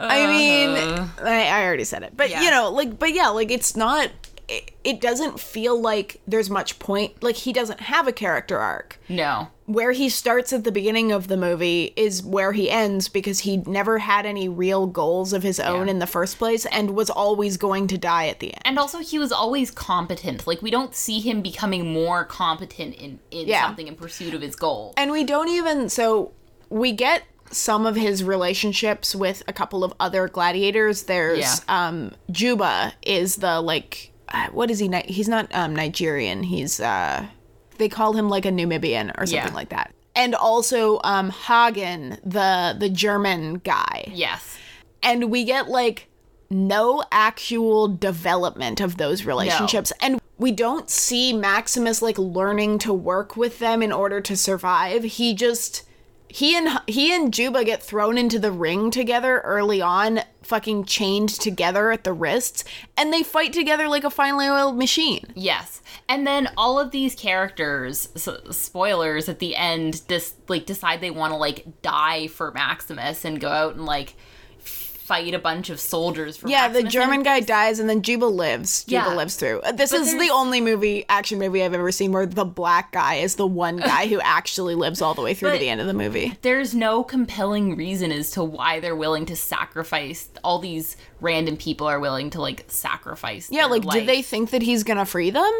I mean, uh-huh. I, I already said it, but Yeah. you know, like, but yeah, like it's not. It, it doesn't feel like there's much point. Like he doesn't have a character arc. no, Where he starts at the beginning of the movie is where he ends because he never had any real goals of his own Yeah. in the first place and was always going to die at the end. and also he was always competent. Like we don't see him becoming more competent in in Yeah. something in pursuit of his goal. And we don't even so we get some of his relationships with a couple of other gladiators. There's Yeah. um Juba is the like uh, what is he? He's not um Nigerian. He's uh they call him like a Numidian or something Yeah. like that. And also um Hagen, the the German guy. yes. And we get like no actual development of those relationships and we don't see Maximus like learning to work with them in order to survive. He just he and he and Juba get thrown into the ring together early on, fucking chained together at the wrists, and they fight together like a finely oiled machine. Yes. And then all of these characters, s- spoilers at the end, just like decide they want to like die for Maximus and go out and like fight a bunch of soldiers for Yeah, the German guy dies and then Juba lives. Juba Yeah. lives through. Uh, This But is the only movie, action movie I've ever seen where the black guy is the one guy who actually lives all the way through to the end of the movie. There's no compelling reason as to why they're willing to sacrifice all these random people are willing to like sacrifice. Yeah, like, life. did they think that he's gonna free them?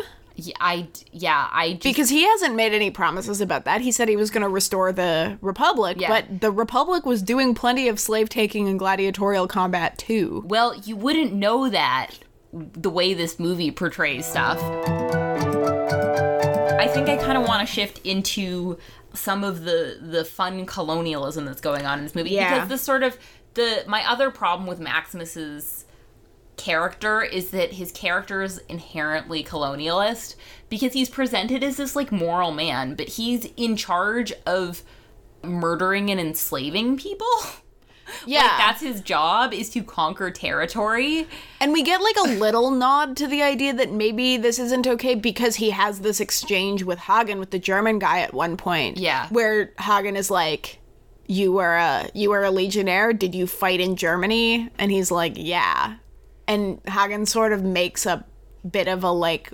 Yeah, I yeah, I just, because he hasn't made any promises about that. He said he was going to restore the republic, Yeah. but the republic was doing plenty of slave taking and gladiatorial combat too. well, you wouldn't know that the way this movie portrays stuff. I think I kind of want to shift into some of the the fun colonialism that's going on in this movie Yeah. because this sort of the my other problem with Maximus's character is that his character is inherently colonialist because he's presented as this like moral man, but he's in charge of murdering and enslaving people. Yeah, Like that's his job is to conquer territory. and we get like a little nod to the idea that maybe this isn't okay because he has this exchange with Hagen with the German guy at one point. Yeah. where Hagen is like. You were a you were a legionnaire. Did you fight in Germany? And he's like, yeah. And Hagen sort of makes a bit of a like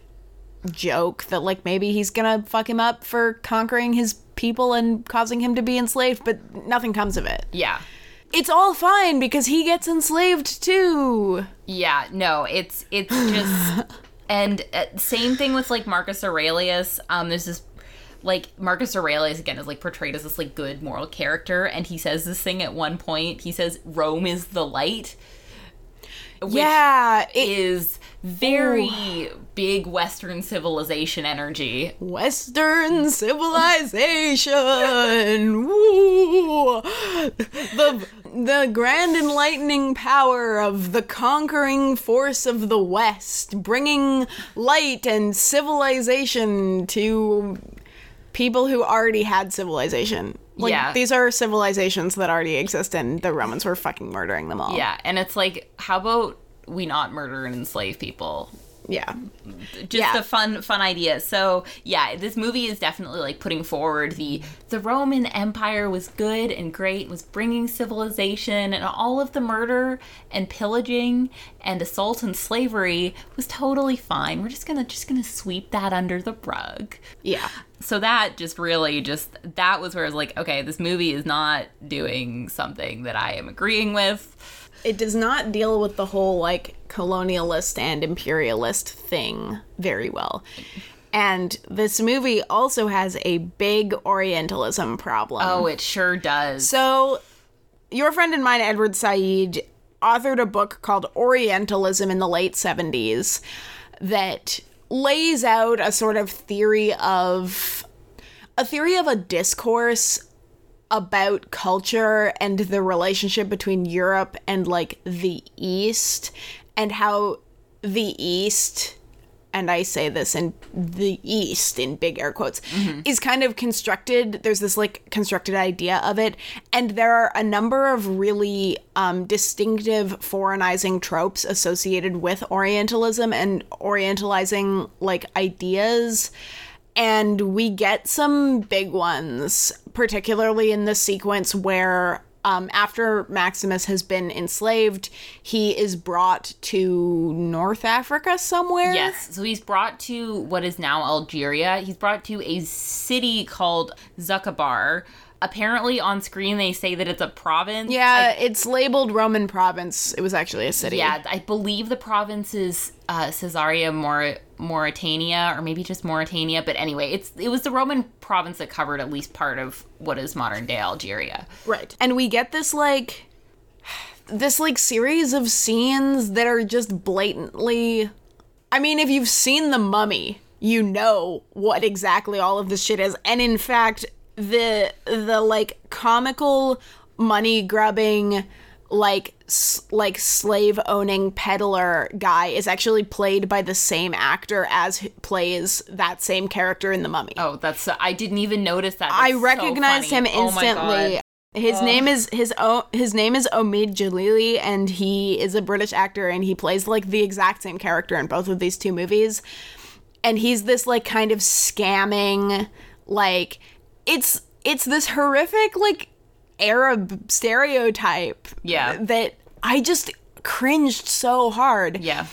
joke that like maybe he's gonna fuck him up for conquering his people and causing him to be enslaved, but nothing comes of it. Yeah. It's all fine because he gets enslaved too. Yeah, no, it's it's just and uh, same thing with like Marcus Aurelius. Um there's this like Marcus Aurelius again is like portrayed as this like good moral character and he says this thing at one point. He says Rome is the light. Which yeah, it, is very big western civilization energy. Western civilization. Woo! The the grand enlightening power of the conquering force of the West, bringing light and civilization to people who already had civilization. Like, Yeah. these are civilizations that already exist, and the Romans were fucking murdering them all. Yeah, and it's like how about we not murder and enslave people? Yeah. just Yeah. a fun fun idea so yeah this movie is definitely like putting forward the the roman empire was good and great was bringing civilization and all of the murder and pillaging and assault and slavery was totally fine we're just gonna just gonna sweep that under the rug Yeah. so that just really just that was where i was like okay this movie is not doing something that i am agreeing with it does not deal with the whole like colonialist and imperialist thing very well. And this movie also has a big Orientalism problem. oh it sure does So, your friend and mine, Edward Said, authored a book called Orientalism in the late 70s that lays out a sort of theory of a theory of a discourse about culture and the relationship between Europe and like the East and how the East and I say this in the East in big air quotes, is kind of constructed. There's this like constructed idea of it, and there are a number of really um, distinctive foreignizing tropes associated with Orientalism and Orientalizing like ideas. And we get some big ones, particularly in the sequence where um, after Maximus has been enslaved, he is brought to North Africa somewhere. Yes. So he's brought to what is now Algeria. He's brought to a city called Zuccabar. Apparently, on screen, they say that it's a province. Yeah, it's labeled Roman province. It was actually a city. Yeah, I believe the province is uh, Caesarea Maur- Mauritania, or maybe just Mauritania. But anyway, it's it was the Roman province that covered at least part of what is modern day Algeria. Right. And we get this like this like series of scenes that are just blatantly I mean, if you've seen The Mummy, you know what exactly all of this shit is. And in fact, the the like comical money grubbing like like slave owning peddler guy is actually played by the same actor as plays that same character in The Mummy. Oh, that's I didn't even notice that. I That's so recognized him funny. Oh instantly. God. his name is his own his name is Omid Djalili and he is a British actor and he plays like the exact same character in both of these two movies. And he's this like kind of scamming like it's it's this horrific like Arab stereotype Yeah. that I just cringed so hard Yeah.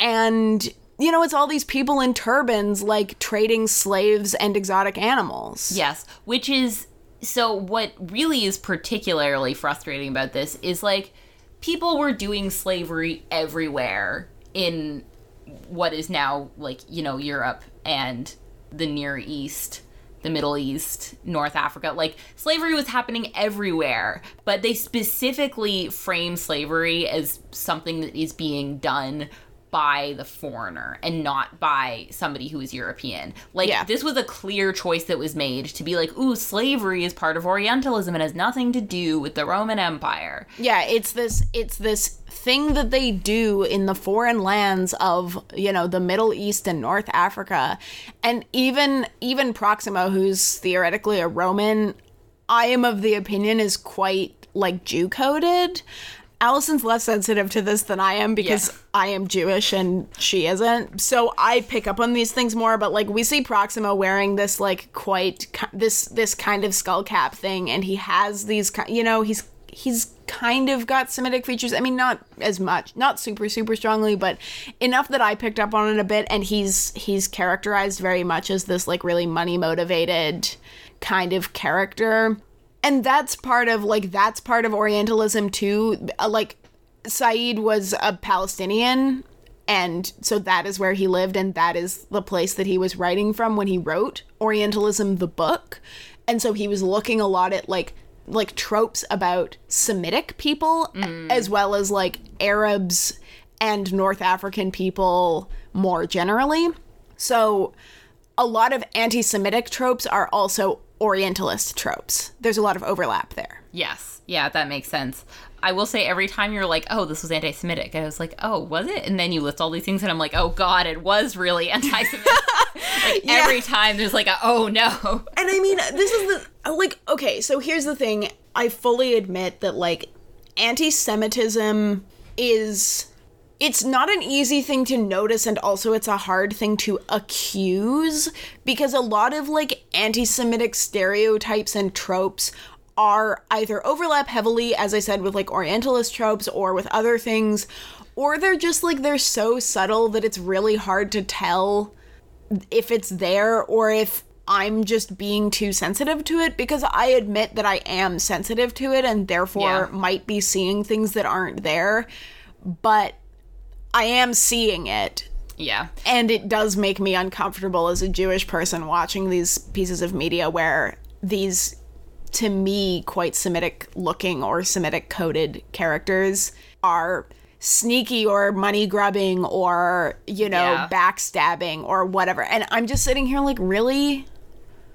and you know it's all these people in turbans like trading slaves and exotic animals Yes, which is so what really is particularly frustrating about this is like people were doing slavery everywhere in what is now like you know Europe and the Near East, the Middle East, North Africa. Like slavery was happening everywhere, but they specifically frame slavery as something that is being done by the foreigner and not by somebody who is European. Like Yeah. this was a clear choice that was made to be like, ooh, slavery is part of Orientalism and has nothing to do with the Roman Empire. Yeah, it's this it's this thing that they do in the foreign lands of, you know, the Middle East and North Africa. And even even Proximo who's theoretically a Roman, I am of the opinion is quite like Jew coded. Allison's less sensitive to this than I am because Yeah. I am Jewish and she isn't. So I pick up on these things more, but like we see Proximo wearing this like quite this this kind of skull cap thing and he has these you know, he's he's kind of got Semitic features. I mean, not as much, not super super strongly, but enough that I picked up on it a bit and he's he's characterized very much as this like really money motivated kind of character and that's part of like that's part of orientalism too. Uh, like Said was a palestinian and so that is where he lived and that is the place that he was writing from when he wrote orientalism the book. And so he was looking a lot at like like tropes about semitic people as well as like arabs and north african people more generally. So a lot of anti-Semitic tropes are also Orientalist tropes. There's a lot of overlap there. Yes. Yeah, that makes sense. I will say every time you're like, oh, this was anti Semitic, I was like, oh, was it? And then you list all these things, and I'm like, oh, God, it was really anti Semitic. like every time there's like, a, oh, no. And I mean, this is the like okay, so here's the thing. I fully admit that like anti-Semitism is it's not an easy thing to notice and also it's a hard thing to accuse because a lot of like anti-Semitic stereotypes and tropes are either overlap heavily, as I said, with like Orientalist tropes or with other things, or they're just like they're so subtle that it's really hard to tell if it's there or if I'm just being too sensitive to it because I admit that I am sensitive to it and therefore Yeah. might be seeing things that aren't there, but I am seeing it Yeah. and it does make me uncomfortable as a Jewish person watching these pieces of media where these to me quite Semitic looking or Semitic coded characters are sneaky or money grubbing or you know Yeah. backstabbing or whatever and i'm just sitting here like really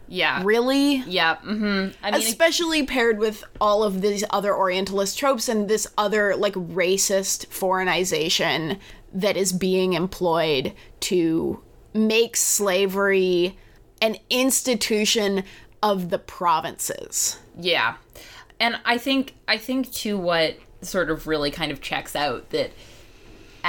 Yeah. really Yeah. Mm-hmm. I mean, especially paired with all of these other orientalist tropes and this other like racist foreignization that is being employed to make slavery an institution of the provinces Yeah. And I think I think too what sort of really kind of checks out that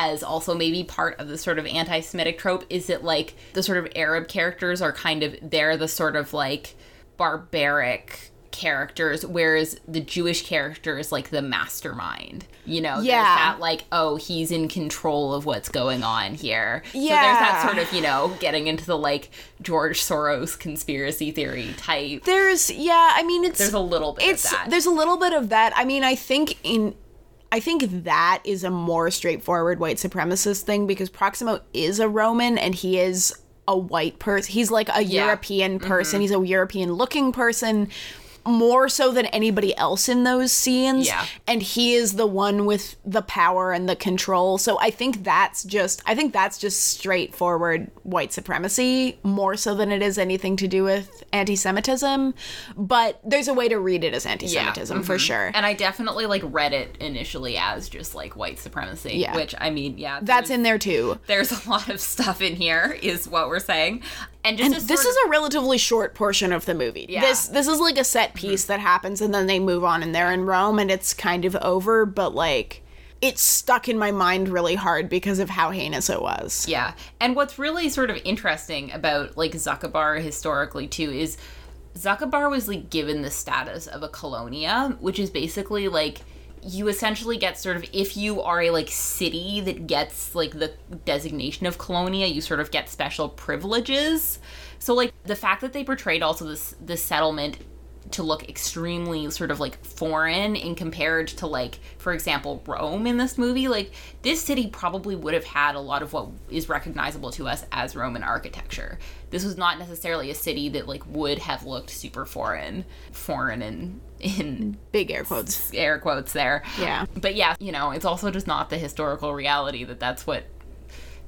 as also maybe part of the sort of anti-Semitic trope is that like the sort of Arab characters are kind of they're the sort of like barbaric characters whereas the Jewish character is like the mastermind. You know, there's Yeah. that like oh he's in control of what's going on here. So there's that sort of, you know, getting into the like George Soros conspiracy theory type. there's yeah i mean it's There's a little bit it's of that. there's a little bit of that i mean i think in i think that is a more straightforward white supremacist thing because proximo is a roman and he is a white person he's like a Yeah. Mm-hmm. european person he's a european looking person more so than anybody else in those scenes Yeah. and he is the one with the power and the control so i think that's just i think that's just straightforward white supremacy more so than it is anything to do with anti-semitism but there's a way to read it as anti-semitism for sure And I definitely like read it initially as just like white supremacy. Yeah. Which I mean, yeah, that's in there too there's a lot of stuff in here, is what we're saying. And just and this is a relatively short portion of the movie. Yeah. Mm-hmm. This this is like a set piece mm-hmm. that happens and then they move on and they're in Rome and it's kind of over, but like it's stuck in my mind really hard because of how heinous it was. Yeah. And what's really sort of interesting about like Zuccabar historically too is Zuccabar was like given the status of a colonia, which is basically like you essentially get sort of if you are a like city that gets like the designation of colonia, you sort of get special privileges. So like the fact that they portrayed also this this settlement to look extremely sort of like foreign in compared to like for example Rome in this movie like this city probably would have had a lot of what is recognizable to us as Roman architecture this was not necessarily a city that like would have looked super foreign foreign in in Big air quotes. air quotes there Yeah. but yeah you know it's also just not the historical reality that that's what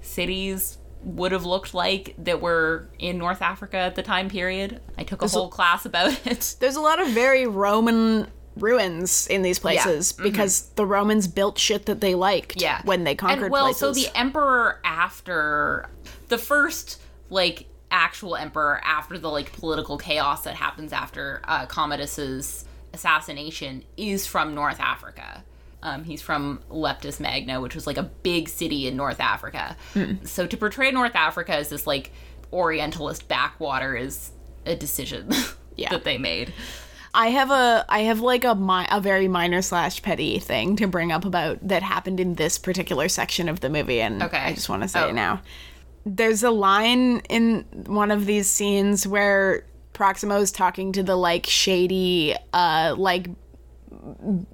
cities would have looked like that were in North Africa at the time period. I took a whole class about it. There's a lot of very Roman ruins in these places because the Romans built shit that they liked Mm-hmm. Yeah. when they conquered and, well, places. so the emperor after the first like actual emperor after the like political chaos that happens after uh, Commodus's assassination is from North Africa. Um, he's from Leptis Magna, which was like a big city in North Africa. Hmm. So to portray North Africa as this like Orientalist backwater is a decision Yeah. that they made. I have a I have like a mi- a very minor slash petty thing to bring up about that happened in this particular section of the movie, and Okay. I just want to say Oh. it now. There's a line in one of these scenes where Proximo's talking to the like shady, uh, like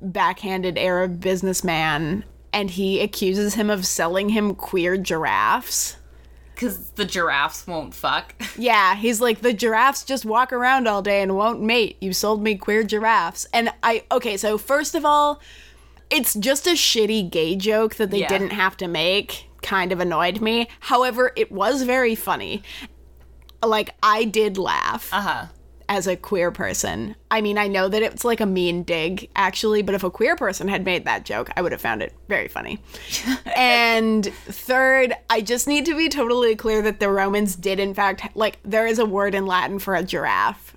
backhanded Arab businessman, and he accuses him of selling him queer giraffes. Because the giraffes won't fuck. Yeah, he's like the giraffes just walk around all day and won't mate. You sold me queer giraffes. And I okay, so first of all, it's just a shitty gay joke that they Yeah. didn't have to make. Kind of annoyed me. However, it was very funny. Like I did laugh Uh huh. As a queer person. I mean, I know that it's like a mean dig, actually, but if a queer person had made that joke, I would have found it very funny. and third, I just need to be totally clear that the Romans did, in fact, like, there is a word in Latin for a giraffe.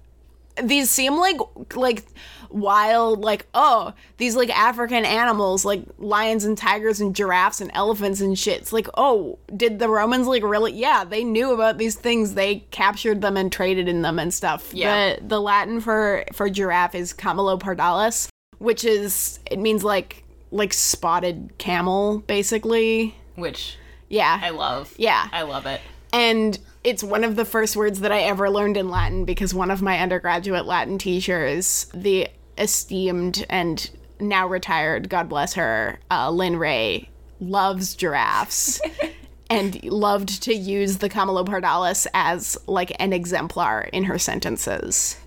These seem like, like, wild, like, oh, these, like, African animals, like lions and tigers and giraffes and elephants and shit. It's like, oh, did the Romans, like, really? Yeah, they knew about these things. They captured them and traded in them and stuff. Yeah. The, the Latin for, for giraffe is camelopardalis, which is, it means, like, like spotted camel, basically. Which Yeah. I love. Yeah. I love it. And it's one of the first words that I ever learned in Latin because one of my undergraduate Latin teachers, the esteemed and now retired, God bless her, uh, Lynn Ray, loves giraffes and loved to use the camelopardalis as like an exemplar in her sentences.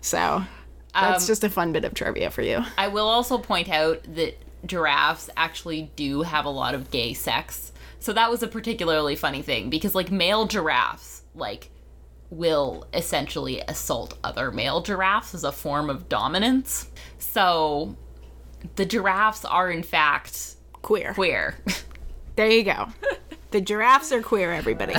So that's just a fun bit of trivia for you. I will also point out that giraffes actually do have a lot of gay sex. So that was a particularly funny thing because like male giraffes like will essentially assault other male giraffes as a form of dominance. So the giraffes are in fact Queer. queer. There you go. The giraffes are queer, everybody.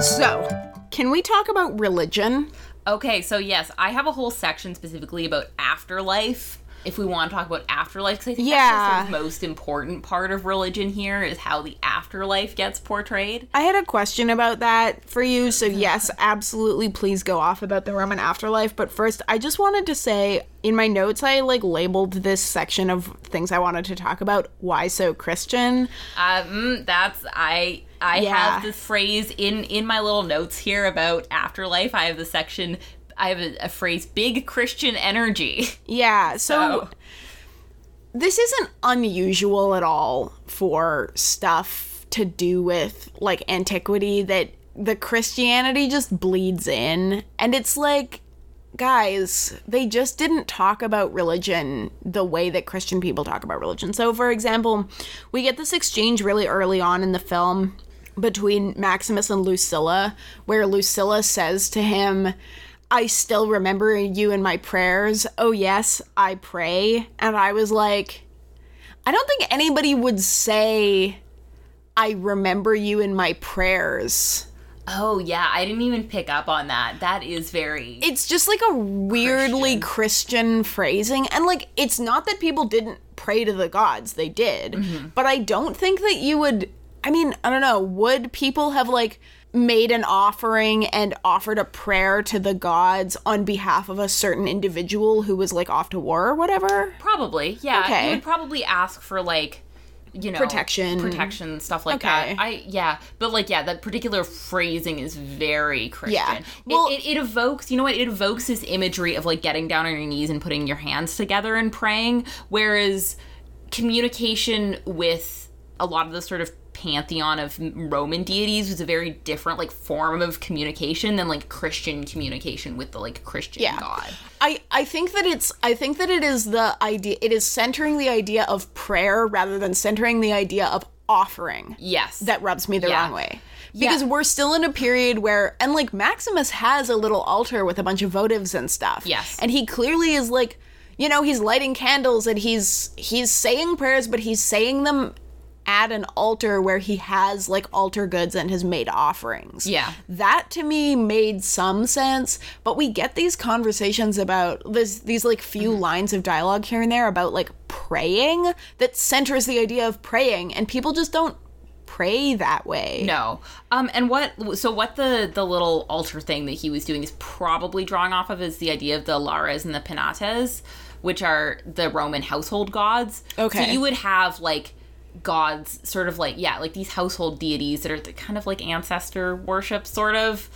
So, can we talk about religion? Okay, so yes, I have a whole section specifically about afterlife. If we want to talk about afterlife, because I think that's Yeah. the most important part of religion here is how the afterlife gets portrayed. I had a question about that for you. So, yes, absolutely, please go off about the Roman afterlife. But first, I just wanted to say in my notes, I like labeled this section of things I wanted to talk about. Why so Christian? Um, that's I. I Yeah. have the phrase in in my little notes here about afterlife. I have the section. I have a, a phrase: "Big Christian energy." Yeah, so So- this isn't unusual at all for stuff to do with like antiquity that the Christianity just bleeds in. And it's like, guys, they just didn't talk about religion the way that Christian people talk about religion. So, for example, we get this exchange really early on in the film between Maximus and Lucilla, where Lucilla says to him, I still remember you in my prayers. Oh, yes, I pray. And I was like, I don't think anybody would say, I remember you in my prayers. Oh yeah, I didn't even pick up on that. That is very. It's just like a weirdly Christian, phrasing. And like, it's not that people didn't pray to the gods, they did. Mm-hmm. But I don't think that you would. I mean, I don't know. Would people have like made an offering and offered a prayer to the gods on behalf of a certain individual who was like off to war or whatever? Probably, yeah. Okay. You would probably ask for like you know Protection. protection stuff like Okay. that i yeah but like yeah that particular phrasing is very christian Yeah. It- Well- it, it, evokes you know what it evokes this imagery of like getting down on your knees and putting your hands together and praying whereas communication with a lot of the sort of pantheon of roman deities was a very different like form of communication than like christian communication with the like christian Yeah. god I, I think that it's I think that it is the idea it is centering the idea of prayer rather than centering the idea of offering yes that rubs me the Yeah. wrong way. Because Yeah. we're still in a period where and like Maximus has a little altar with a bunch of votives and stuff. Yes. And he clearly is like you know, he's lighting candles and he's he's saying prayers, but he's saying them at an altar where he has like altar goods and has made offerings. Yeah. That to me made some sense, but we get these conversations about this these like few Mm-hmm. lines of dialogue here and there about like praying that centers the idea of praying and people just don't pray that way. No. Um and what so what the the little altar thing that he was doing is probably drawing off of is the idea of the Lares and the Penates, which are the Roman household gods. Okay. So you would have like gods sort of like yeah, like these household deities that are the kind of like ancestor worship sort of.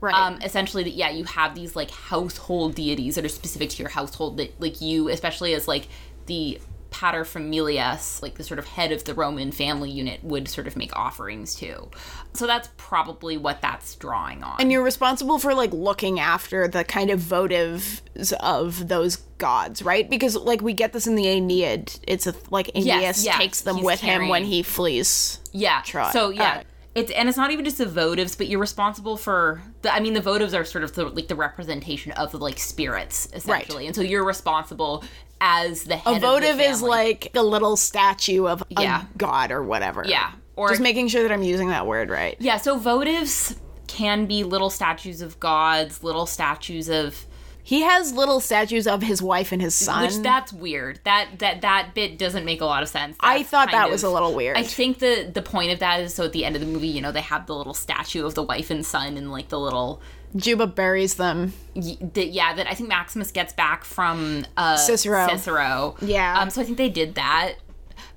Right. Um essentially that yeah, you have these like household deities that are specific to your household that like you especially as like the pater familias, like the sort of head of the Roman family unit, would sort of make offerings to. So that's probably what that's drawing on. And you're responsible for like looking after the kind of votives of those gods, right? Because like we get this in the Aeneid. It's a like Aeneas yes, takes them with him when he flees. yeah. Troy. So yeah. Alright. It's, and it's not even just the votives, but you're responsible for the. I mean, the votives are sort of the, like the representation of the like spirits, essentially, and so you're responsible as the head. A of the votive is like a little statue of Yeah. a god or whatever. yeah, or Just making sure that I'm using that word right. Yeah, so votives can be little statues of gods, little statues of He has little statues of his wife and his son. which that's weird. That that that bit doesn't make a lot of sense. I thought that was a little weird. I think the the point of that is so at the end of the movie, you know, they have the little statue of the wife and son and like the little Juba buries them. y- yeah that I think Maximus gets back from uh, Cicero. Cicero. Yeah. Um. So I think they did that.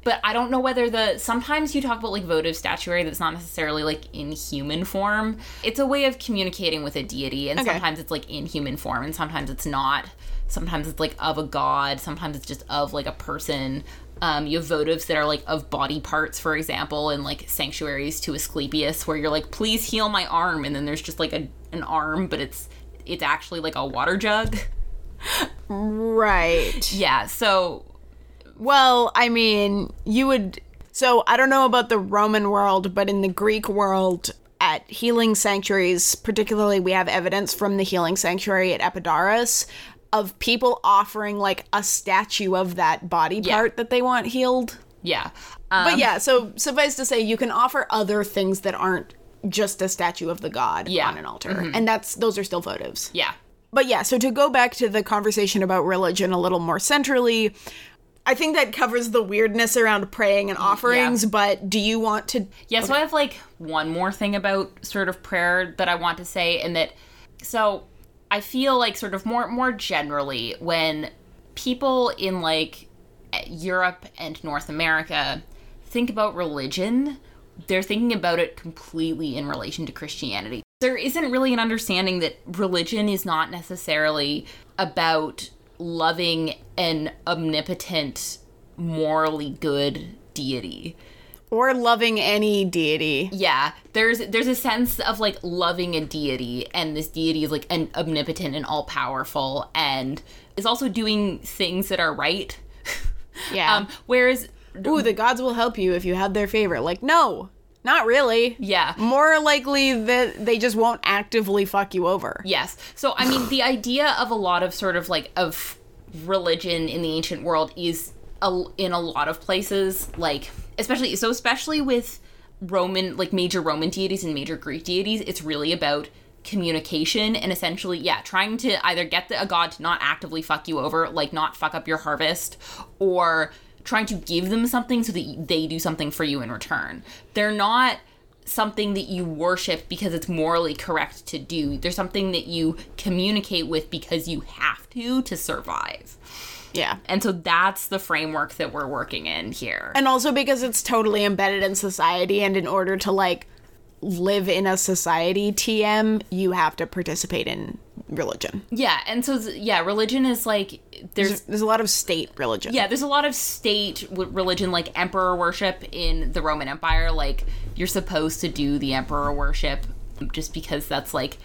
But I don't know whether the sometimes you talk about like votive statuary that's not necessarily like in human form. It's a way of communicating with a deity, and Okay. sometimes it's like in human form, and sometimes it's not. Sometimes it's like of a god. Sometimes it's just of like a person. Um, you have votives that are like of body parts, for example, in like sanctuaries to Asclepius, where you're like, "Please heal my arm," and then there's just like a an arm, but it's it's actually like a water jug. Right. Yeah. So Well, I mean, you would. So I don't know about the Roman world, but in the Greek world, at healing sanctuaries, particularly, we have evidence from the healing sanctuary at Epidaurus of people offering like a statue of that body part that they want healed. yeah. Um, But yeah, so suffice to say, you can offer other things that aren't just a statue of the god Yeah. on an altar, and that's those are still votives. yeah. But yeah, so to go back to the conversation about religion a little more centrally, I think that covers the weirdness around praying and offerings, but do you want to Yeah, so I have like one more thing about sort of prayer that I want to say, and that so I feel like sort of more more generally when people in like Europe and North America think about religion, they're thinking about it completely in relation to Christianity. There isn't really an understanding that religion is not necessarily about loving an omnipotent, morally good deity. Or loving any deity? Yeah, there's there's a sense of like loving a deity, and this deity is like an omnipotent and all powerful, and is also doing things that are right. Yeah. Um, whereas, Ooh, the gods will help you if you have their favor. Like, no, not really. yeah, More likely that they just won't actively fuck you over. Yes. So I mean, the idea of a lot of sort of like of religion in the ancient world is a, in a lot of places like especially so especially with Roman like major Roman deities and major Greek deities, it's really about communication and essentially yeah trying to either get the, a god to not actively fuck you over like not fuck up your harvest or trying to give them something so that they do something for you in return they're not something that you worship because it's morally correct to do. There's something that you communicate with because you have to to survive. Yeah. And so that's the framework that we're working in here. And also because it's totally embedded in society, and in order to like live in a society, TM, you have to participate in religion. yeah, and so yeah, religion is like there's There's, there's a lot of state religion. yeah, there's a lot of state religion like emperor worship in the Roman Empire. Like you're supposed to do the emperor worship just because that's like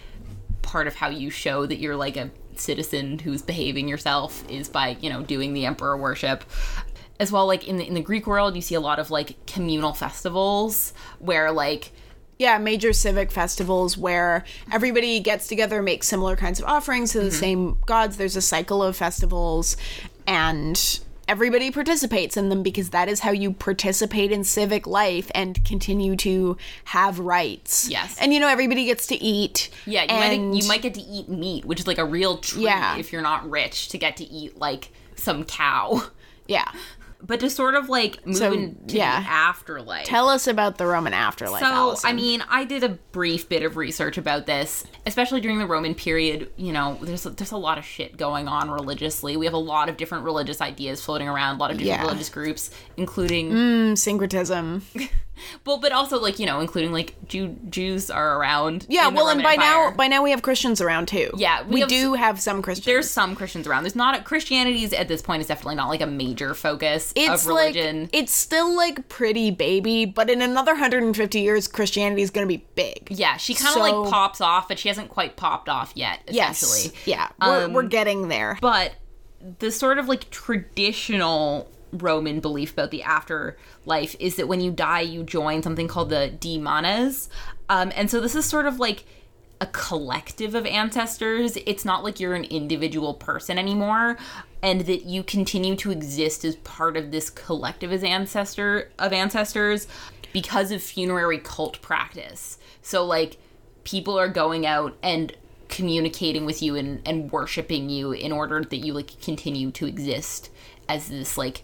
part of how you show that you're like a citizen who's behaving yourself is by you know doing the emperor worship as well like in the in the greek world you see a lot of like communal festivals where like yeah, major civic festivals where everybody gets together, makes similar kinds of offerings to the mm-hmm. same gods. There's a cycle of festivals, and everybody participates in them because that is how you participate in civic life and continue to have rights. Yes. and you know everybody gets to eat. yeah you and might you might get to eat meat which is like a real treat Yeah. if you're not rich to get to eat like some cow yeah. But to sort of like move So, into yeah. the afterlife Tell us about the Roman afterlife. So, Allison. I mean, I did a brief bit of research about this, especially during the Roman period. You know, there's a, there's a lot of shit going on religiously. We have a lot of different religious ideas floating around, a lot of different Yeah. religious groups, including Mm, syncretism. well, but also like you know, including like Jew Jews are around. Yeah, well, and by now, by now we have Christians around too. Yeah, we we, have do have some Christians. there's some Christians around. There's not a, Christianity's at this point is definitely not like a major focus it's of religion. like it's still like pretty baby, but in another 150 years, Christianity is going to be big. yeah, she kind of so- like pops off, but she hasn't quite popped off yet. Essentially, Yes, yeah, we're, Um, we're getting there. but the sort of like traditional Roman belief about the afterlife is that when you die, you join something called the Di Manes. Um, and so this is sort of like a collective of ancestors. It's not like you're an individual person anymore, and that you continue to exist as part of this collective as ancestor of ancestors because of funerary cult practice. So like people are going out and communicating with you and, and worshiping you in order that you like continue to exist as this like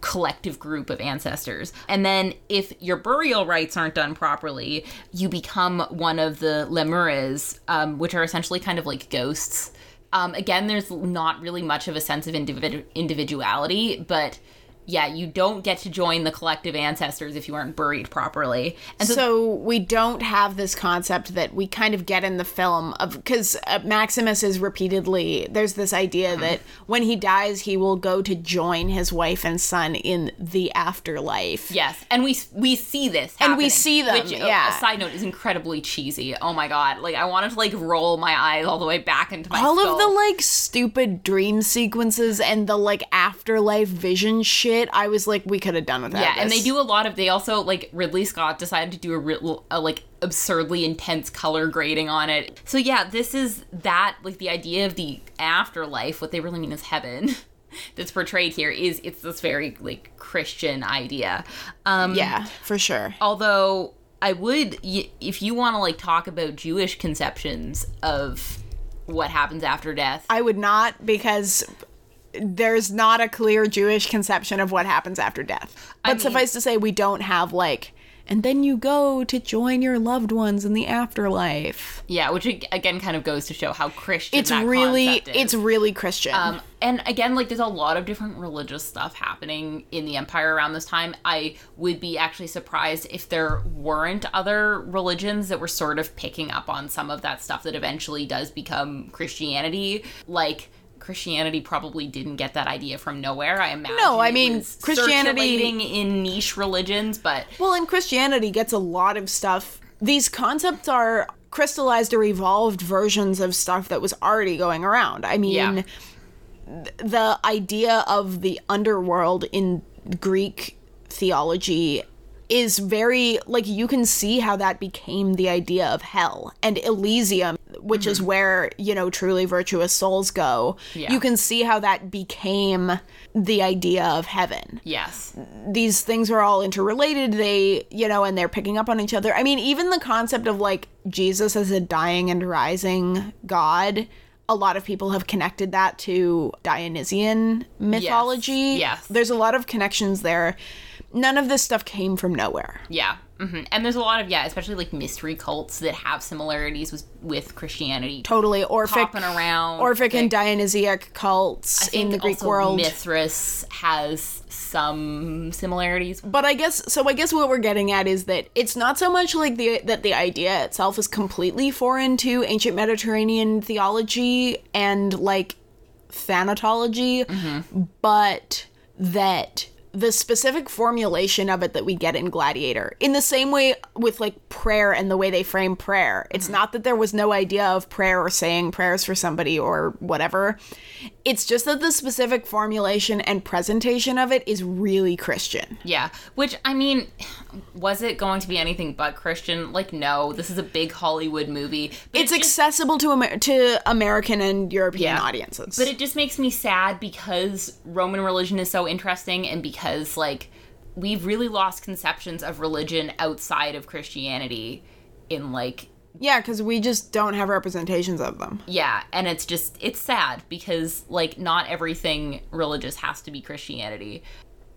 collective group of ancestors. And then if your burial rites aren't done properly you become one of the lemures um, which are essentially kind of like ghosts. Um, again there's not really much of a sense of individu- individuality but yeah you don't get to join the collective ancestors if you aren't buried properly and so, so we don't have this concept that we kind of get in the film of because uh, Maximus is repeatedly there's this idea that when he dies he will go to join his wife and son in the afterlife. Yes, and we we see this, And we see them, Which, uh, yeah. a side note, is incredibly cheesy. Oh my god! Like I wanted to like roll my eyes all the way back into my all skull. of the like stupid dream sequences and the like afterlife vision shit i was like we could have done without yeah, and they do a lot of. They also like Ridley Scott decided to do a, re- a like absurdly intense color grading on it. So yeah, this is that like the idea of the afterlife. What they really mean is heaven. That's portrayed here is it's this very like Christian idea. Um, yeah for sure although i would y- if you want to like talk about jewish conceptions of what happens after death i would not because there's not a clear jewish conception of what happens after death. But mean- suffice to say we don't have like and then you go to join your loved ones in the afterlife. Yeah which again kind of goes to show how christian it's that really it's really christian. Um, and again like there's a lot of different religious stuff happening in the empire around this time. I would be actually surprised if there weren't other religions that were sort of picking up on some of that stuff that eventually does become christianity. Like Christianity probably didn't get that idea from nowhere. I imagine. No, I mean, Christianity- in niche religions, but Well, and Christianity gets a lot of stuff. These concepts are crystallized or evolved versions of stuff that was already going around. I mean, Yeah. th- the idea of the underworld in Greek theology is very like you can see how that became the idea of hell and Elysium which is mm-hmm. where you know truly virtuous souls go Yeah. you can see how that became the idea of heaven. Yes, these things are all interrelated. They you know and they're picking up on each other. I mean even the concept of like jesus as a dying and rising god a lot of people have connected that to dionysian mythology. Yes. there's a lot of connections there none of this stuff came from nowhere. Yeah. hmm And there's a lot of yeah, especially like mystery cults that have similarities with with Christianity. Totally Orphic, Popping around. Orphic and Dionysiac cults in the Greek also world. Mithras has some similarities. But I guess so. I guess what we're getting at is that it's not so much like the that the idea itself is completely foreign to ancient Mediterranean theology and like thanatology, but that the specific formulation of it that we get in Gladiator, in the same way with like prayer and the way they frame prayer, it's mm-hmm. not that there was no idea of prayer or saying prayers for somebody or whatever. It's just that the specific formulation and presentation of it is really Christian. Yeah, which I mean, was it going to be anything but Christian? Like, no, this is a big Hollywood movie. It's it just- accessible to Amer- to American and European Yeah. audiences. But it just makes me sad because Roman religion is so interesting and because, like, we've really lost conceptions of religion outside of Christianity in, like, yeah, because we just don't have representations of them. yeah, and it's just, it's sad because, like, not everything religious has to be Christianity.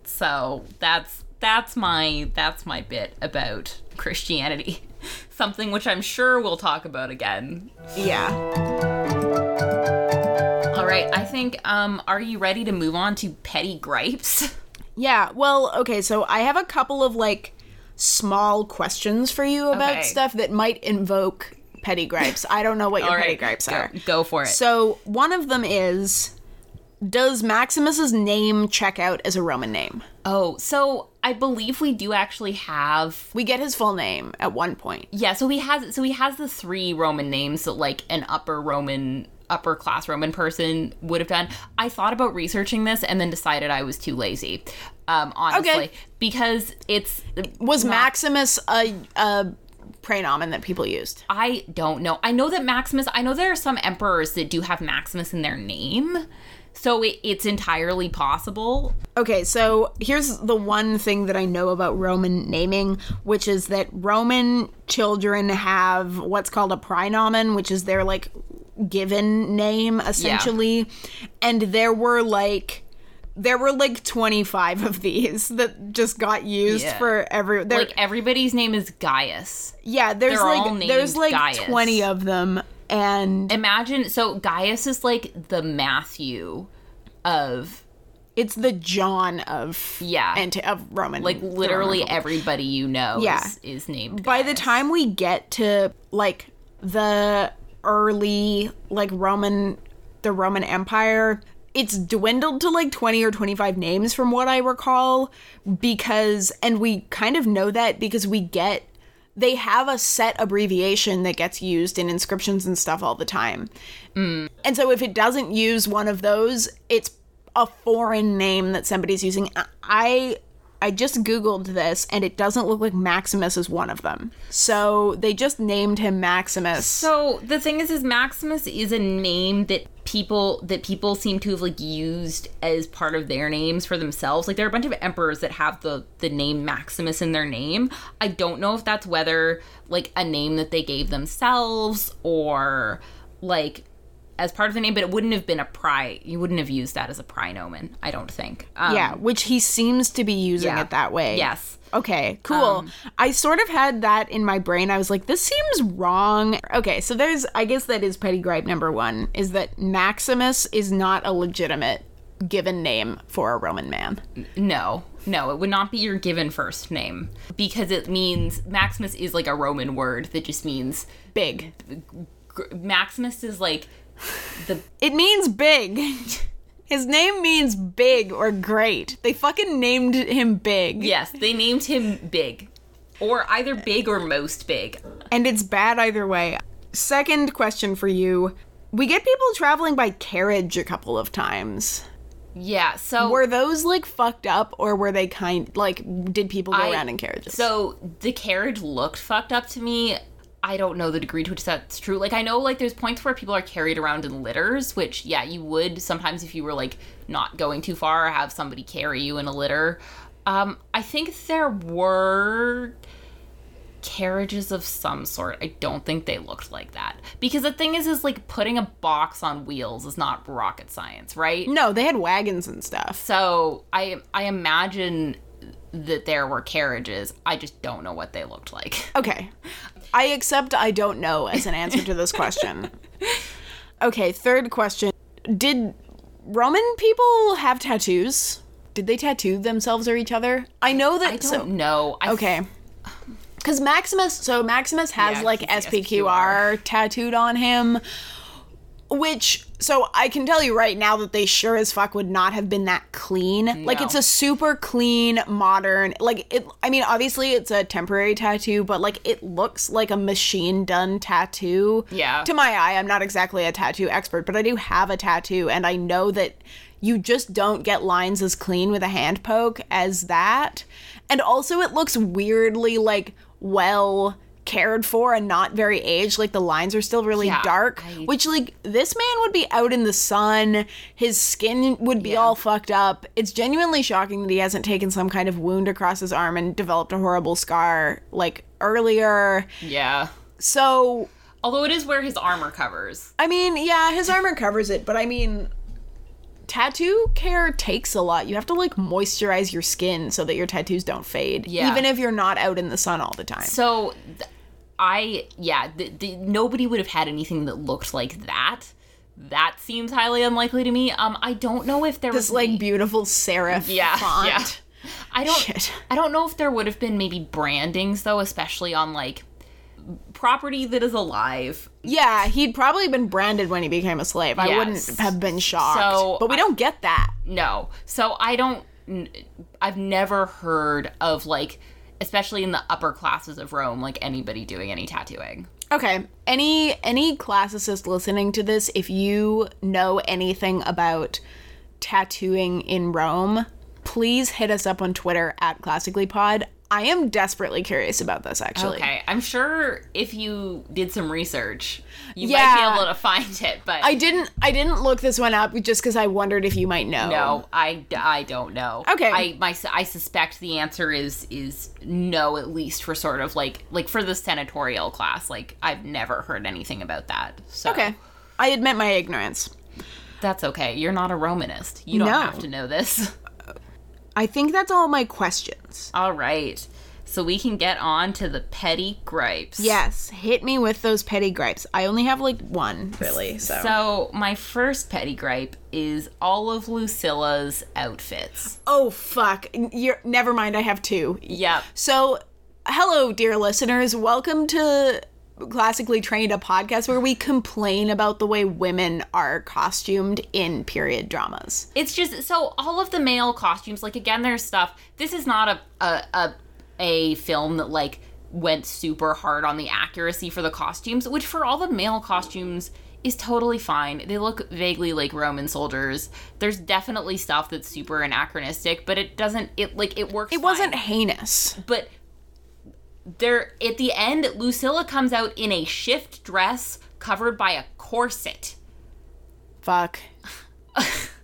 So that's, that's my, that's my bit about Christianity. Something which I'm sure we'll talk about again. Yeah. All right, I think, um, are you ready to move on to petty gripes? Yeah. Well, okay, so I have a couple of like small questions for you about Okay. stuff that might invoke petty gripes. I don't know what your All petty gripes go, are. go for it. So, one of them is does Maximus's name check out as a Roman name? Oh, so I believe we do actually have We get his full name at one point. yeah, so he has so he has the three Roman names that like an upper Roman upper class Roman person would have done. I thought about researching this and then decided I was too lazy. Um honestly, Okay. because it's Was Maximus a, a praenomen that people used? I don't know. I know that Maximus, I know there are some emperors that do have Maximus in their name. So it, it's entirely possible. Okay, so here's the one thing that I know about Roman naming, which is that Roman children have what's called a praenomen, which is their like given name essentially. And there were like there were like 25 of these that just got used Yeah. for every Like everybody's name is Gaius. yeah, there's they're like there's like Gaius. 20 of them and Imagine so Gaius is like the Matthew of it's the John of Yeah. and of Roman like literally Roman everybody you know Yeah. is, is named by the time we get to like the early like roman the roman empire it's dwindled to like 20 or 25 names from what i recall because and we kind of know that because we get they have a set abbreviation that gets used in inscriptions and stuff all the time. Mm. And so if it doesn't use one of those it's a foreign name that somebody's using. I i just googled this and it doesn't look like maximus is one of them so they just named him maximus So the thing is, is Maximus is a name that people that people seem to have like used as part of their names for themselves. Like there are a bunch of emperors that have the the name Maximus in their name. I don't know if that's whether like a name that they gave themselves or like as part of the name, but it wouldn't have been a pri. You wouldn't have used that as a praenomen. I don't think. Um, yeah which he seems to be using yeah. it that way Yes. Okay, cool. I sort of had that in my brain. I was like, this seems wrong. Okay, so there's, I guess that is petty gripe number one, is that Maximus is not a legitimate given name for a Roman man. No, no, it would not be your given first name because it means Maximus is like a Roman word that just means Big. Maximus is like the It means big. His name means big or great. They fucking named him big. yes, they named him Big, or either Big or Most Big. And it's bad either way. Second question for you. We get people traveling by carriage a couple of times. Yeah, so Were those like fucked up or were they kind like did people go I- around in carriages? So the carriage looked fucked up to me. I don't know the degree to which that's true. Like I know like there's points where people are carried around in litters, which yeah, you would sometimes if you were like not going too far have somebody carry you in a litter. Um I think there were carriages of some sort. I don't think they looked like that. Because the thing is is like putting a box on wheels is not rocket science, right? no, they had wagons and stuff. So I I imagine that there were carriages. I just don't know what they looked like. Okay. I accept I don't know as an answer to this question. Okay, third question. Did Roman people have tattoos? Did they tattoo themselves or each other? I know that I don't so know. I Okay. Because Maximus, so Maximus has Yeah, like he's SPQR tattooed on him, which, so I can tell you right now that they sure as fuck would not have been that clean. Like, it's a super clean, modern, like, it, I mean, obviously it's a temporary tattoo, but like, it looks like a machine done tattoo. Yeah. To my eye, I'm not exactly a tattoo expert, but I do have a tattoo, and I know that you just don't get lines as clean with a hand poke as that. And also, it looks weirdly like well cared for and not very aged. Like the lines are still really Yeah, dark, I- which like this man would be out in the sun. His skin would be Yeah. all fucked up. It's genuinely shocking that he hasn't taken some kind of wound across his arm and developed a horrible scar like earlier. yeah. So Although it is where his armor covers. I mean, yeah, his armor covers it, but I mean, tattoo care takes a lot. You have to like moisturize your skin so that your tattoos don't fade, Yeah. even if you're not out in the sun all the time. So, th- I yeah, the, the, nobody would have had anything that looked like that. That seems highly unlikely to me. Um, I don't know if there This was like beautiful serif yeah, font. yeah. I don't Shit. I don't know if there would have been maybe brandings though, especially on like property that is alive. Yeah, he'd probably been branded when he became a slave. I wouldn't have been shocked. So, but we I- don't get that. No. So I don't I've never heard of like especially in the upper classes of Rome like anybody doing any tattooing. Okay. Any any classicist listening to this, if you know anything about tattooing in Rome, please hit us up on Twitter at classicallypod. I am desperately curious about this actually. Okay, I'm sure if you did some research, you might be able to find it, but I didn't I didn't look this one up just because I wondered if you might know. no, I, I don't know. Okay. I my I suspect the answer is is no at least for sort of like like for the senatorial class. Like I've never heard anything about that. So Okay. I admit my ignorance. that's okay. You're not a Romanist. You don't No. have to know this. I think that's all my questions. All right. So we can get on to the petty gripes. Yes, hit me with those petty gripes. I only have like one, really. So, So my first petty gripe is all of Lucilla's outfits. oh fuck, you're never mind. I have two. Yep. So, hello, dear listeners. Welcome to Classically Trained, a podcast where we complain about the way women are costumed in period dramas. It's just so all of the male costumes, like again, there's stuff. This is not a a a, a film that like went super hard on the accuracy for the costumes, which for all the male costumes is totally fine. They look vaguely like Roman soldiers. There's definitely stuff that's super anachronistic, but it doesn't. It like it works. It wasn't heinous. but there at the end, Lucilla comes out in a shift dress covered by a corset. Fuck.